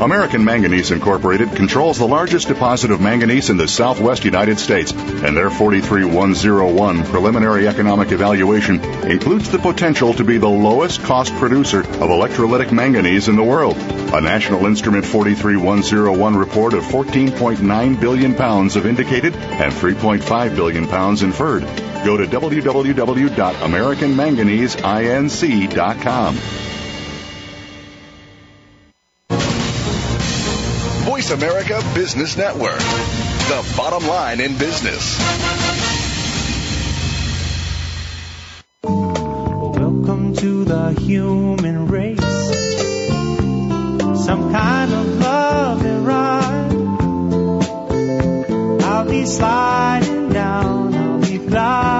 Speaker 5: American Manganese Incorporated controls the largest deposit of manganese in the southwest United States, and their 43101 preliminary economic evaluation includes the potential to be the lowest cost producer of electrolytic manganese in the world. A National Instrument 43101 report of 14.9 billion pounds of indicated and 3.5 billion pounds inferred. Go to www.americanmanganeseinc.com.
Speaker 7: Voice America Business Network, the bottom line in business.
Speaker 8: Welcome to the human race. Some kind of love and ride. I'll be sliding down, I'll be gliding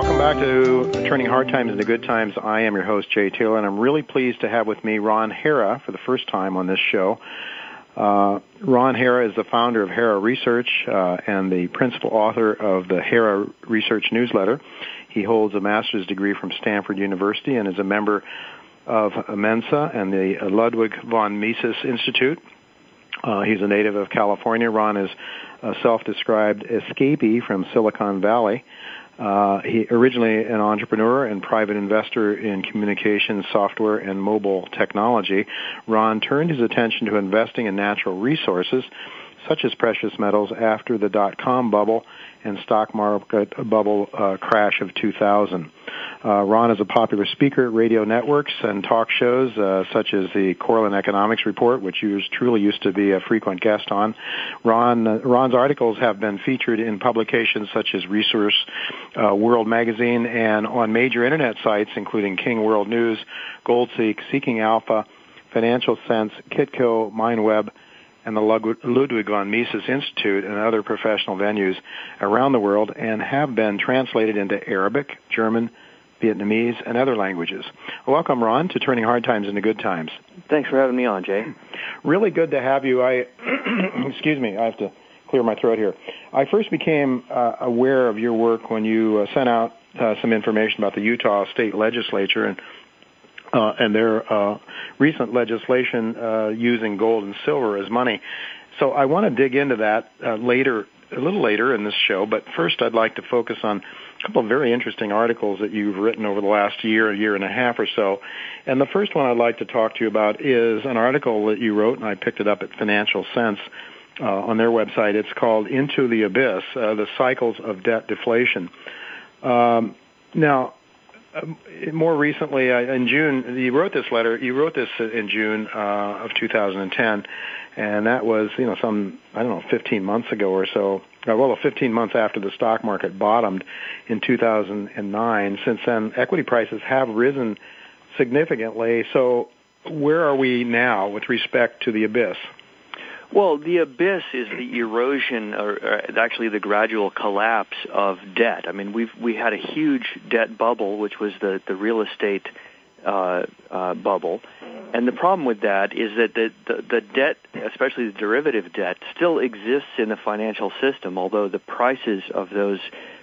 Speaker 4: Welcome back to Turning Hard Times into Good Times. I am your host, Jay Taylor, and I'm really pleased to have with me Ron Hera for the first time on this show. Uh, Ron Hera is the founder of Hera Research uh, and the principal author of the Hera Research newsletter. He holds a master's degree from Stanford University and is a member of Mensa and the Ludwig von Mises Institute. Uh, he's a native of California. Ron is a self-described escapee from Silicon Valley. Uh, he originally an entrepreneur and private investor in communications software and mobile technology. Ron turned his attention to investing in natural resources such as precious metals after the dot-com bubble and stock market bubble uh, crash of 2000. Uh, Ron is a popular speaker at radio networks and talk shows uh, such as the Korelin Economics Report, which you truly used to be a frequent guest on. Ron uh, Ron's articles have been featured in publications such as Resource uh, World Magazine and on major internet sites including King World News, GoldSeek, Seeking Alpha, Financial Sense, Kitco, Mineweb, and the Ludwig von Mises Institute and other professional venues around the world and have been translated into Arabic, German, Vietnamese, and other languages. Welcome, Ron, to Turning Hard Times into Good Times.
Speaker 10: Thanks for having me on, Jay.
Speaker 4: Really good to have you. I, excuse me, I have to clear my throat here. I first became uh, aware of your work when you uh, sent out uh, some information about the Utah State Legislature and uh, and their uh, recent legislation uh, using gold and silver as money. So I want to dig into that uh, later, a little later in this show. But first, I'd like to focus on couple of very interesting articles that you've written over the last year, a year and a half or so. And the first one I'd like to talk to you about is an article that you wrote, and I picked it up at Financial Sense. Uh, on their website, it's called "Into the Abyss: uh, The Cycles of Debt Deflation." Um, now, um, more recently, in June, you wrote this letter. You wrote this in June uh, of 2010, and that was, you know, some I don't know, 15 months ago or so. Uh, well, 15 months after the stock market bottomed in 2009. Since then, equity prices have risen significantly. So, where are we now with respect to the abyss?
Speaker 10: Well, the abyss is the erosion, or, or, actually the gradual collapse of debt. I mean, we've we had a huge debt bubble, which was the the real estate uh, uh, bubble, and the problem with that is that the, the the debt, especially the derivative debt, still exists in the financial system, although the prices of those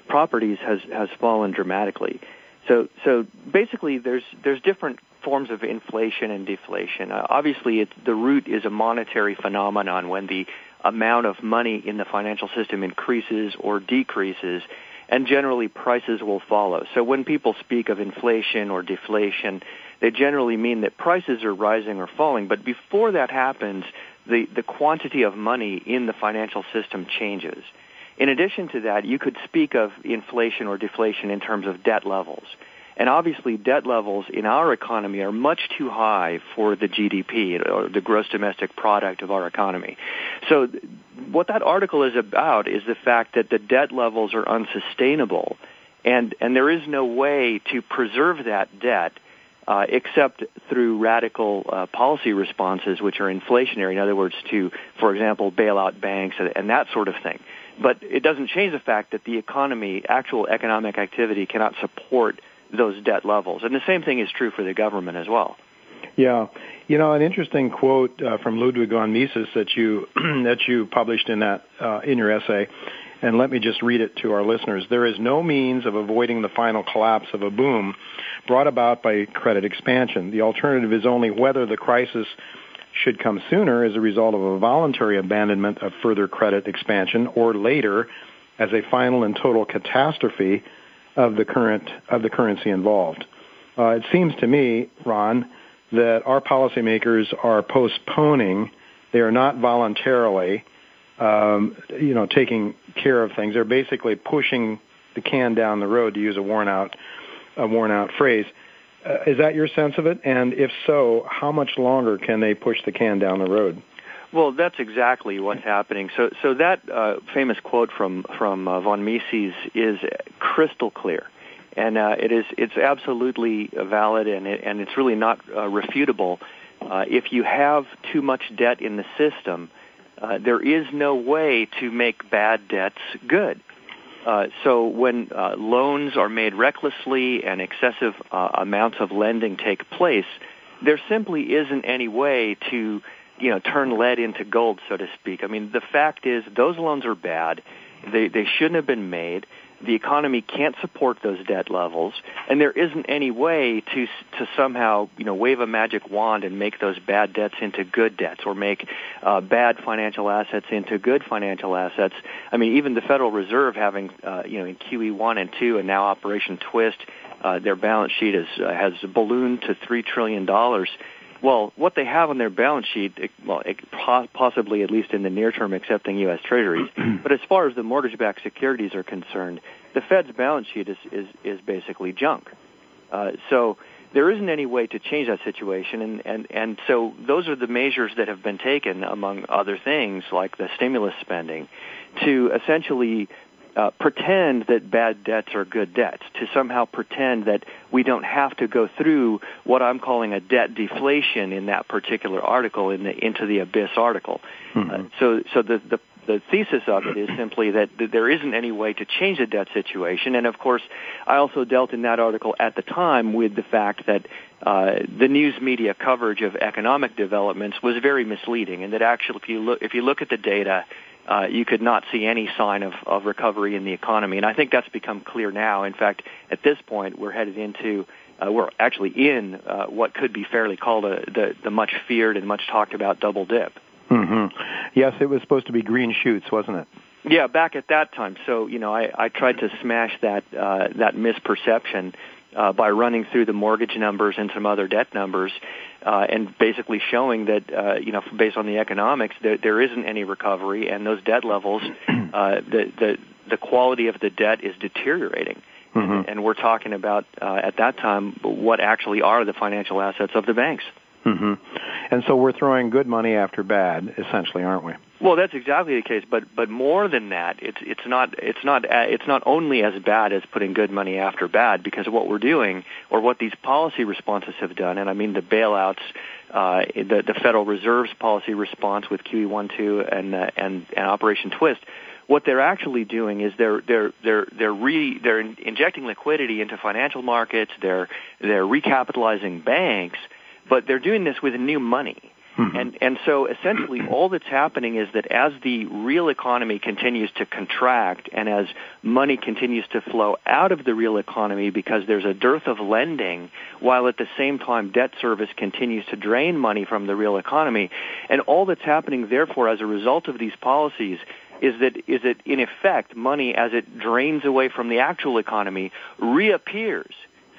Speaker 10: properties has has fallen dramatically. So so basically, there's there's different forms of inflation and deflation. Uh, obviously, the root is a monetary phenomenon when the amount of money in the financial system increases or decreases, and generally prices will follow. So when people speak of inflation or deflation, they generally mean that prices are rising or falling. But before that happens, the, the quantity of money in the financial system changes. In addition to that, you could speak of inflation or deflation in terms of debt levels. And obviously, debt levels in our economy are much too high for the GDP, or the gross domestic product of our economy. So, what that article is about is the fact that the debt levels are unsustainable, and, and there is no way to preserve that debt uh, except through radical uh, policy responses, which are inflationary. In other words, to, for example, bail out banks and, and that sort of thing. But it doesn't change the fact that the economy, actual economic activity, cannot support those debt levels. And the same thing is true for the government as well.
Speaker 4: Yeah, you know, an interesting quote uh, from Ludwig von Mises that you that you published in that uh, in your essay, and let me just read it to our listeners. There is no means of avoiding the final collapse of a boom brought about by credit expansion. The alternative is only whether the crisis should come sooner as a result of a voluntary abandonment of further credit expansion or later as a final and total catastrophe of the current of the currency involved. Uh, it seems to me, Ron, that our policymakers are postponing. They are not voluntarily, um, you know, taking care of things. They're basically pushing the can down the road, to use a worn out, a worn out phrase. Uh, is that your sense of it? And if so, how much longer can they push the can down the road?
Speaker 10: Well, that's exactly what's happening. So, so that uh, famous quote from from uh, von Mises is crystal clear, and uh, it is it's absolutely valid, and it, and it's really not uh, refutable. Uh, if you have too much debt in the system, uh, there is no way to make bad debts good. Uh, so when uh, loans are made recklessly and excessive uh, amounts of lending take place, there simply isn't any way to you know, turn lead into gold, so to speak. I mean, the fact is those loans are bad. They, they shouldn't have been made. The economy can't support those debt levels, and there isn't any way to to somehow you know wave a magic wand and make those bad debts into good debts, or make uh, bad financial assets into good financial assets. I mean, even the Federal Reserve, having uh, you know in QE one and two, and now Operation Twist, uh, their balance sheet is uh, has ballooned to three trillion dollars Well, what they have on their balance sheet, well, possibly at least in the near term, accepting U.S. Treasuries. but as far as the mortgage-backed securities are concerned, the Fed's balance sheet is is, is basically junk. Uh, so there isn't any way to change that situation, and, and and so those are the measures that have been taken, among other things, like the stimulus spending, to essentially uh, pretend that bad debts are good debts, to somehow pretend that we don't have to go through what I'm calling a debt deflation in that particular article, in the into the abyss article. Mm-hmm. Uh, so, so the, the the thesis of it is simply that, that there isn't any way to change the debt situation. And of course, I also dealt in that article at the time with the fact that uh, the news media coverage of economic developments was very misleading, and that actually, if you look if you look at the data, uh, you could not see any sign of, of recovery in the economy. And I think that's become clear now. In fact, at this point, we're headed into, uh, we're actually in uh, what could be fairly called a, the, the much feared and much talked about double dip.
Speaker 4: Mm-hmm. Yes, it was supposed to be green shoots, wasn't it?
Speaker 10: Yeah, back at that time. So you know, I, I tried to smash that uh, that misperception uh, by running through the mortgage numbers and some other debt numbers, uh, and basically showing that uh, you know based on the economics that there isn't any recovery, and those debt levels, uh, the the the quality of the debt is deteriorating. Mm-hmm. And we're talking about uh, at that time what actually are the financial assets of the banks.
Speaker 4: Mm-hmm. And so we're throwing good money after bad, essentially, aren't we?
Speaker 10: Well, that's exactly the case, but but more than that, it's it's not it's not uh, it's not only as bad as putting good money after bad because of what we're doing or what these policy responses have done, and I mean the bailouts, uh, the the Federal Reserve's policy response with QE one two and uh, and and Operation Twist. What they're actually doing is they're they're they're they're re they're injecting liquidity into financial markets. They're they're recapitalizing banks but they're doing this with new money. Mm-hmm. And and so essentially all that's happening is that as the real economy continues to contract and as money continues to flow out of the real economy because there's a dearth of lending while at the same time debt service continues to drain money from the real economy and all that's happening therefore as a result of these policies is that is that in effect money as it drains away from the actual economy reappears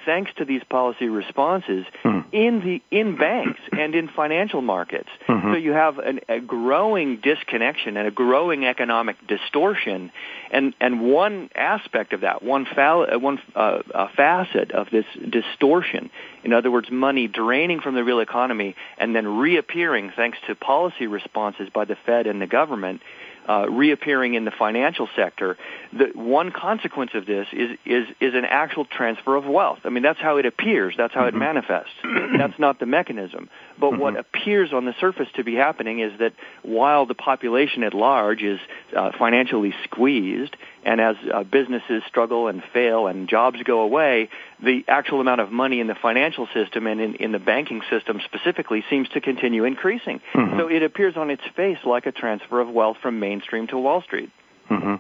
Speaker 10: thanks to these policy responses mm. in the in banks and in financial markets. Mm-hmm. So you have an, a growing disconnection and a growing economic distortion, and and one aspect of that, one fa- uh, one uh, uh, facet of this distortion, in other words, money draining from the real economy and then reappearing thanks to policy responses by the Fed and the government uh, reappearing in the financial sector, the one consequence of this is is is an actual transfer of wealth. I mean, that's how it appears. That's how mm-hmm. it manifests. that's not the mechanism. But mm-hmm. what appears on the surface to be happening is that while the population at large is uh, financially squeezed, and as uh, businesses struggle and fail and jobs go away, the actual amount of money in the financial system and in, in the banking system specifically seems to continue increasing. Mm-hmm. So it appears on its face like a transfer of wealth from mainstream to Wall Street.
Speaker 4: Mm-hmm.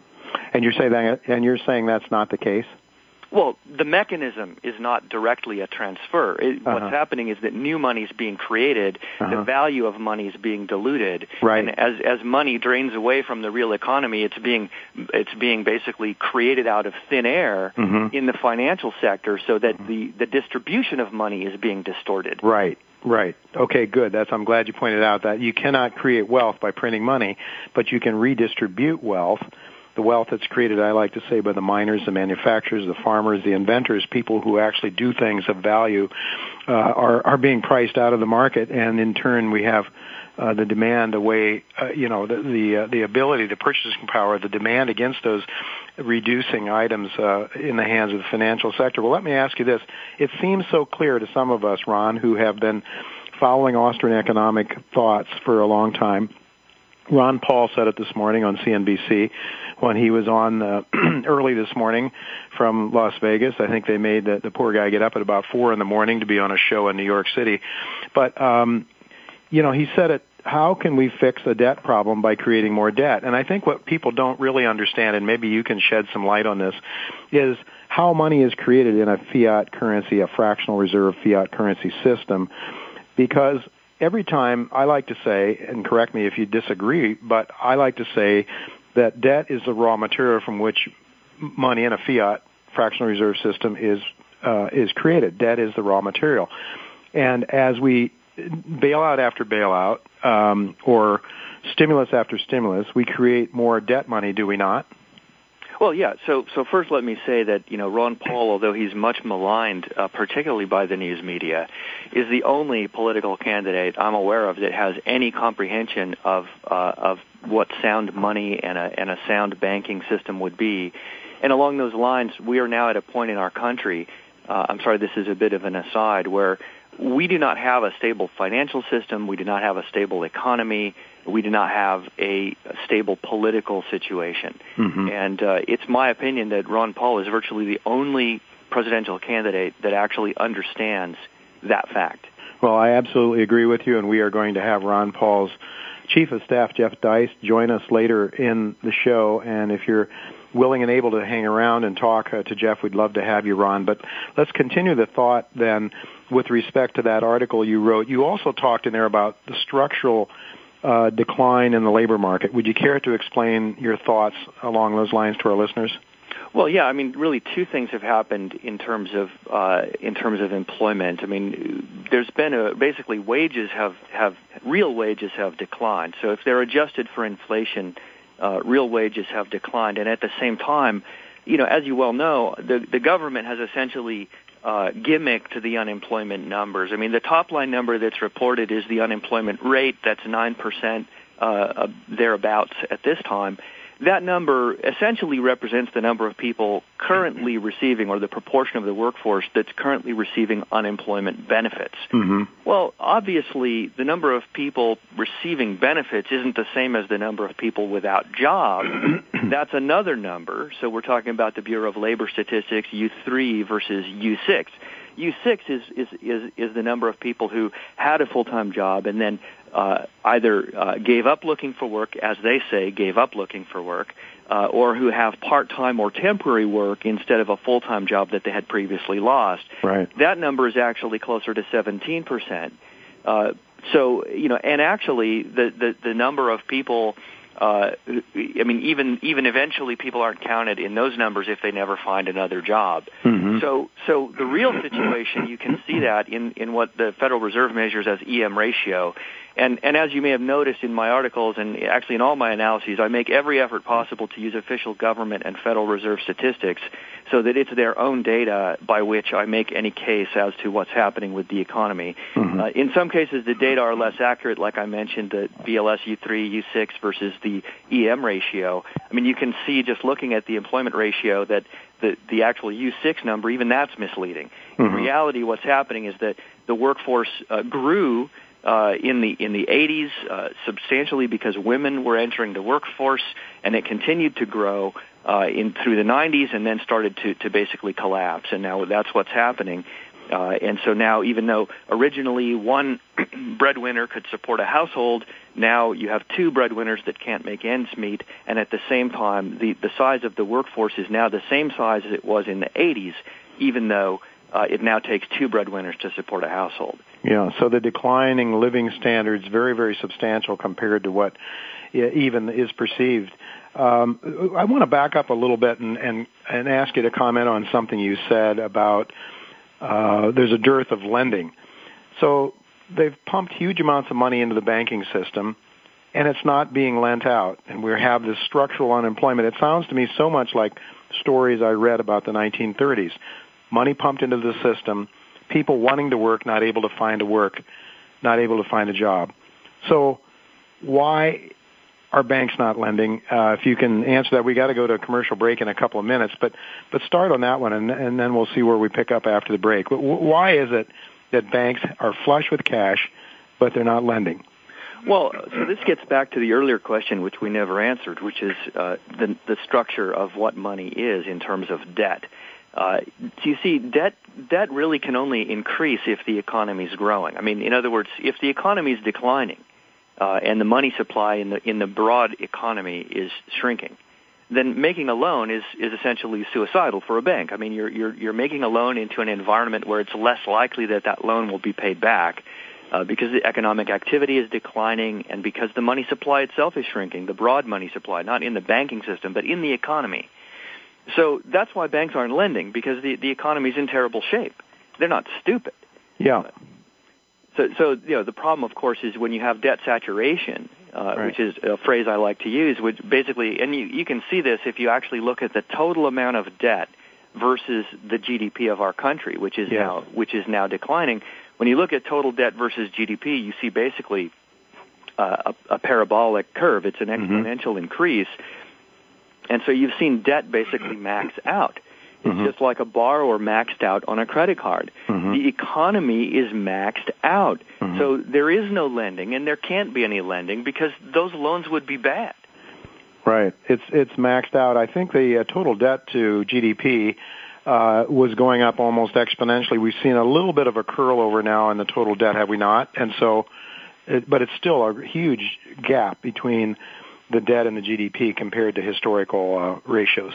Speaker 4: And you're saying that, and you're saying that's not the case.
Speaker 10: Well, the mechanism is not directly a transfer. It, uh-huh. What's happening is that new money is being created, uh-huh. the value of money is being diluted,
Speaker 4: right.
Speaker 10: and as as money drains away from the real economy, it's being it's being basically created out of thin air mm-hmm. in the financial sector, so that mm-hmm. the the distribution of money is being distorted.
Speaker 4: Right. Right. Okay, good. That's I'm glad you pointed out that you cannot create wealth by printing money, but you can redistribute wealth the wealth that's created, I like to say, by the miners, the manufacturers, the farmers, the inventors, people who actually do things of value, uh, are are being priced out of the market, and in turn, we have uh, the demand away, uh, you know, the the, uh, the ability, the purchasing power, the demand against those reducing items uh, in the hands of the financial sector. Well, let me ask you this: It seems so clear to some of us, Ron, who have been following Austrian economic thoughts for a long time. Ron Paul said it this morning on CNBC when he was on uh, early this morning from Las Vegas. I think they made the, the poor guy get up at about four in the morning to be on a show in New York City. But um, you know, he said it. How can we fix a debt problem by creating more debt? And I think what people don't really understand, and maybe you can shed some light on this, is how money is created in a fiat currency, a fractional reserve fiat currency system. Because every time I like to say, and correct me if you disagree, but I like to say that debt is the raw material from which money in a fiat fractional reserve system is uh, is created. Debt is the raw material, and as we bailout after bailout, um, or stimulus after stimulus, we create more debt money, do we not?
Speaker 10: Well, yeah. So, so first, let me say that you know Ron Paul, although he's much maligned, uh, particularly by the news media, is the only political candidate I'm aware of that has any comprehension of uh, of what sound money and a and a sound banking system would be. And along those lines, we are now at a point in our country. Uh, I'm sorry, this is a bit of an aside where we do not have a stable financial system. We do not have a stable economy. We do not have a, stable political situation.
Speaker 4: Mm-hmm.
Speaker 10: And uh, it's my opinion that Ron Paul is virtually the only presidential candidate that actually understands that fact.
Speaker 4: Well, I absolutely agree with you, and we are going to have Ron Paul's Chief of Staff, Jeff Deist, join us later in the show. And if you're willing and able to hang around and talk uh, to Jeff, we'd love to have you, Ron. But let's continue the thought then with respect to that article you wrote. You also talked in there about the structural decline in the labor market. Would you care to explain your thoughts along those lines to our listeners?
Speaker 10: Well, yeah, I mean, really, two things have happened in terms of uh, in terms of employment. I mean, there's been a basically wages have have real wages have declined. So if they're adjusted for inflation, uh, real wages have declined, and at the same time, you know, as you well know, the the government has essentially uh, gimmick to the unemployment numbers. I mean, the top line number that's reported is the unemployment rate. That's 9% uh, thereabouts at this time that number essentially represents the number of people currently receiving or the proportion of the workforce that's currently receiving unemployment benefits.
Speaker 4: Mm-hmm.
Speaker 10: Well, obviously, the number of people receiving benefits isn't the same as the number of people without jobs. that's another number. So we're talking about the Bureau of Labor Statistics U3 versus U6. U6 is, is, is, is the number of people who had a full-time job and then uh, either uh, gave up looking for work, as they say, gave up looking for work, uh, or who have part-time or temporary work instead of a full-time job that they had previously lost.
Speaker 4: Right.
Speaker 10: That number is actually closer to 17%. Uh, so, you know, and actually the, the, the number of people uh, I mean, even even eventually, people aren't counted in those numbers if they never find another job.
Speaker 4: Mm-hmm.
Speaker 10: So, so the real situation you can see that in in what the Federal Reserve measures as EM ratio, and, and as you may have noticed in my articles and actually in all my analyses, I make every effort possible to use official government and Federal Reserve statistics so that it's their own data by which I make any case as to what's happening with the economy.
Speaker 4: Mm-hmm.
Speaker 10: Uh, in some cases, the data are less accurate, like I mentioned, the BLS U3, U6 versus the EM ratio. I mean, you can see just looking at the employment ratio that the, the actual U6 number, even that's misleading.
Speaker 4: Mm-hmm.
Speaker 10: In reality, what's happening is that the workforce uh, grew uh, in the in the 80s uh, substantially because women were entering the workforce, and it continued to grow uh, in through the 90s, and then started to to basically collapse. And now that's what's happening. Uh, and so now, even though originally one breadwinner could support a household, now you have two breadwinners that can't make ends meet, and at the same time, the, the size of the workforce is now the same size as it was in the 80s, even though uh, it now takes two breadwinners to support a household.
Speaker 4: Yeah, so the declining living standards very, very substantial compared to what even is perceived. Um, I want to back up a little bit and, and, and ask you to comment on something you said about uh, there's a dearth of lending. So they've pumped huge amounts of money into the banking system, and it's not being lent out. And we have this structural unemployment. It sounds to me so much like stories I read about the 1930s. Money pumped into the system, people wanting to work, not able to find a work, not able to find a job. So why are banks not lending? Uh, if you can answer that, we got to go to a commercial break in a couple of minutes, but but start on that one, and, and then we'll see where we pick up after the break. But Why is it that banks are flush with cash, but they're not lending?
Speaker 10: Well, so this gets back to the earlier question, which we never answered, which is uh, the the structure of what money is in terms of debt. Uh, you see, debt debt really can only increase if the economy is growing. I mean, in other words, if the economy is declining uh, and the money supply in the in the broad economy is shrinking, then making a loan is is essentially suicidal for a bank. I mean, you're you're you're making a loan into an environment where it's less likely that that loan will be paid back. Uh, because the economic activity is declining and because the money supply itself is shrinking, the broad money supply, not in the banking system, but in the economy. So that's why banks aren't lending because the the economy's in terrible shape. They're not stupid.
Speaker 4: Yeah.
Speaker 10: So, so you know, the problem, of course, is when you have debt saturation, uh,
Speaker 4: Right.
Speaker 10: which is a phrase I like to use, which basically, and you, you can see this if you actually look at the total amount of debt versus the GDP of our country, which is
Speaker 4: Yes.
Speaker 10: now which is now declining. When you look at total debt versus GDP, you see basically uh, a, a parabolic curve. It's an exponential increase, and so you've seen debt basically max out. It's
Speaker 4: Mhm.
Speaker 10: just like a borrower maxed out on a credit card.
Speaker 4: Mhm.
Speaker 10: The economy is maxed out.
Speaker 4: Mhm.
Speaker 10: So there is no lending and there can't be any lending because those loans would be bad.
Speaker 4: Right. It's it's maxed out. I think the uh, total debt to GDP uh, was going up almost exponentially. We've seen a little bit of a curl over now in the total debt, have we not? And so, it, but it's still a huge gap between the debt and the GDP compared to historical uh, ratios.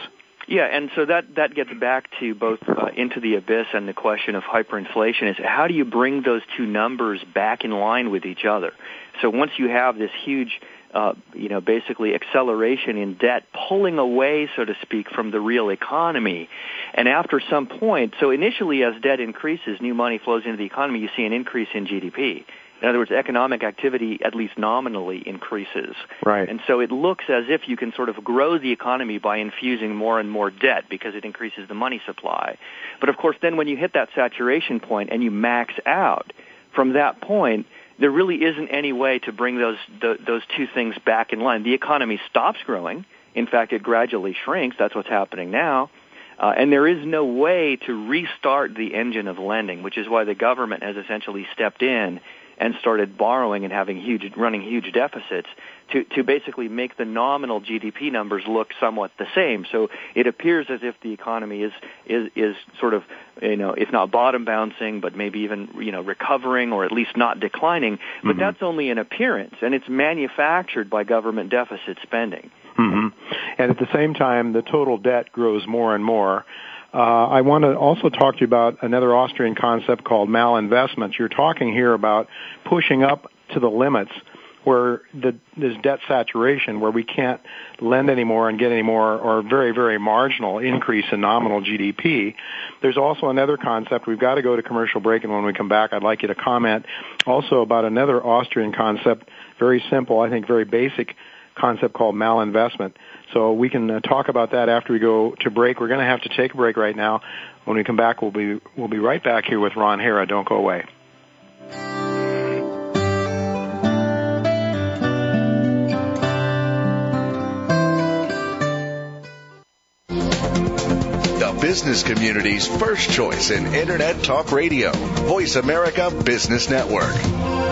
Speaker 10: Yeah, and so that that gets back to both uh, into the abyss and the question of hyperinflation is how do you bring those two numbers back in line with each other? So once you have this huge uh, you know, basically acceleration in debt pulling away, so to speak, from the real economy. And after some point, so initially as debt increases, new money flows into the economy, you see an increase in GDP. In other words, economic activity, at least nominally, increases.
Speaker 4: Right.
Speaker 10: And so it looks as if you can sort of grow the economy by infusing more and more debt because it increases the money supply. But of course, then when you hit that saturation point and you max out, from that point, there really isn't any way to bring those the, those two things back in line. The economy stops growing. In fact, it gradually shrinks. That's what's happening now. Uh, and there is no way to restart the engine of lending, which is why the government has essentially stepped in and started borrowing and having huge, running huge deficits to, to basically make the nominal GDP numbers look somewhat the same. So it appears as if the economy is, is, is sort of, you know, if not bottom bouncing, but maybe even, you know, recovering or at least not declining. But
Speaker 4: Mhm.
Speaker 10: that's only an appearance and it's manufactured by government deficit spending.
Speaker 4: hmm And at the same time, the total debt grows more and more. Uh, I want to also talk to you about another Austrian concept called malinvestment. You're talking here about pushing up to the limits where the, there's debt saturation, where we can't lend anymore and get any more or very, very marginal increase in nominal GDP. There's also another concept. We've got to go to commercial break, and when we come back, I'd like you to comment also about another Austrian concept, very simple, I think very basic concept called malinvestment. So we can uh, talk about that after we go to break. We're going to have to take a break right now. When we come back, we'll be we'll be right back here with Ron Hera. Don't go away.
Speaker 7: The business community's first choice in Internet Talk Radio. Voice America Business Network.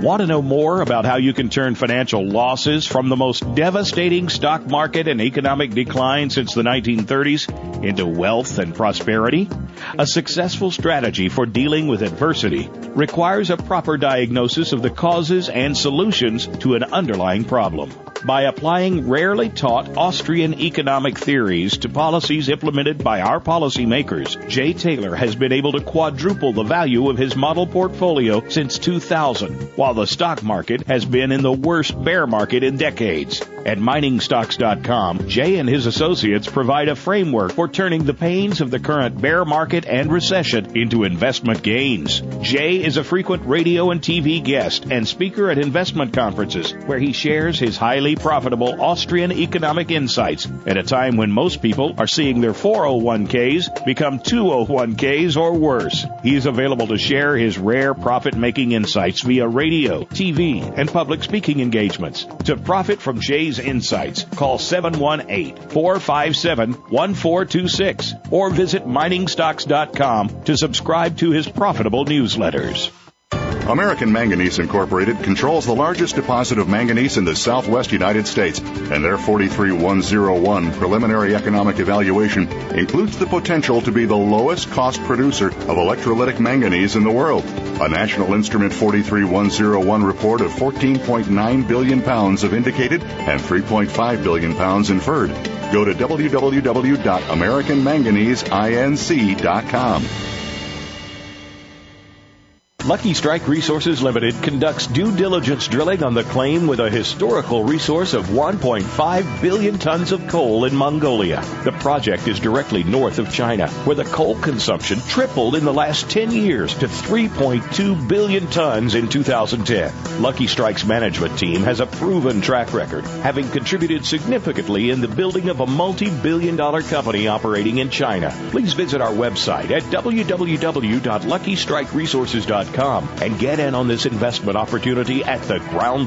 Speaker 6: Want to know more about how you can turn financial losses from the most devastating stock market and economic decline since the 1930s into wealth and prosperity? A successful strategy for dealing with adversity requires a proper diagnosis of the causes and solutions to an underlying problem. By applying rarely taught Austrian economic theories to policies implemented by our policymakers, Jay Taylor has been able to quadruple the value of his model portfolio since 2000, while the stock market has been in the worst bear market in decades. At miningstocks.com, Jay and his associates provide a framework for turning the pains of the current bear market and recession into investment gains. Jay is a frequent radio and TV guest and speaker at investment conferences where he shares his highly profitable Austrian economic insights at a time when most people are seeing their 401ks become 201ks or worse. He is available to share his rare profit making insights via radio, TV, and public speaking engagements. To profit from Jay's insights, call 718-457-1426 or visit miningstocks.com to subscribe to his profitable newsletters.
Speaker 5: American Manganese Incorporated controls the largest deposit of manganese in the southwest United States, and their 43101 preliminary economic evaluation includes the potential to be the lowest cost producer of electrolytic manganese in the world. A National Instrument 43101 report of 14.9 billion pounds of indicated and 3.5 billion pounds inferred. Go to www.americanmanganeseinc.com.
Speaker 6: Lucky Strike Resources Limited conducts due diligence drilling on the claim with a historical resource of 1.5 billion tons of coal in Mongolia. The project is directly north of China, where the coal consumption tripled in the last 10 years to 3.2 billion tons in 2010. Lucky Strike's management team has a proven track record, having contributed significantly in the building of a multi-billion dollar company operating in China. Please visit our website at www.luckystrikeresources.com and get in on this investment opportunity at the ground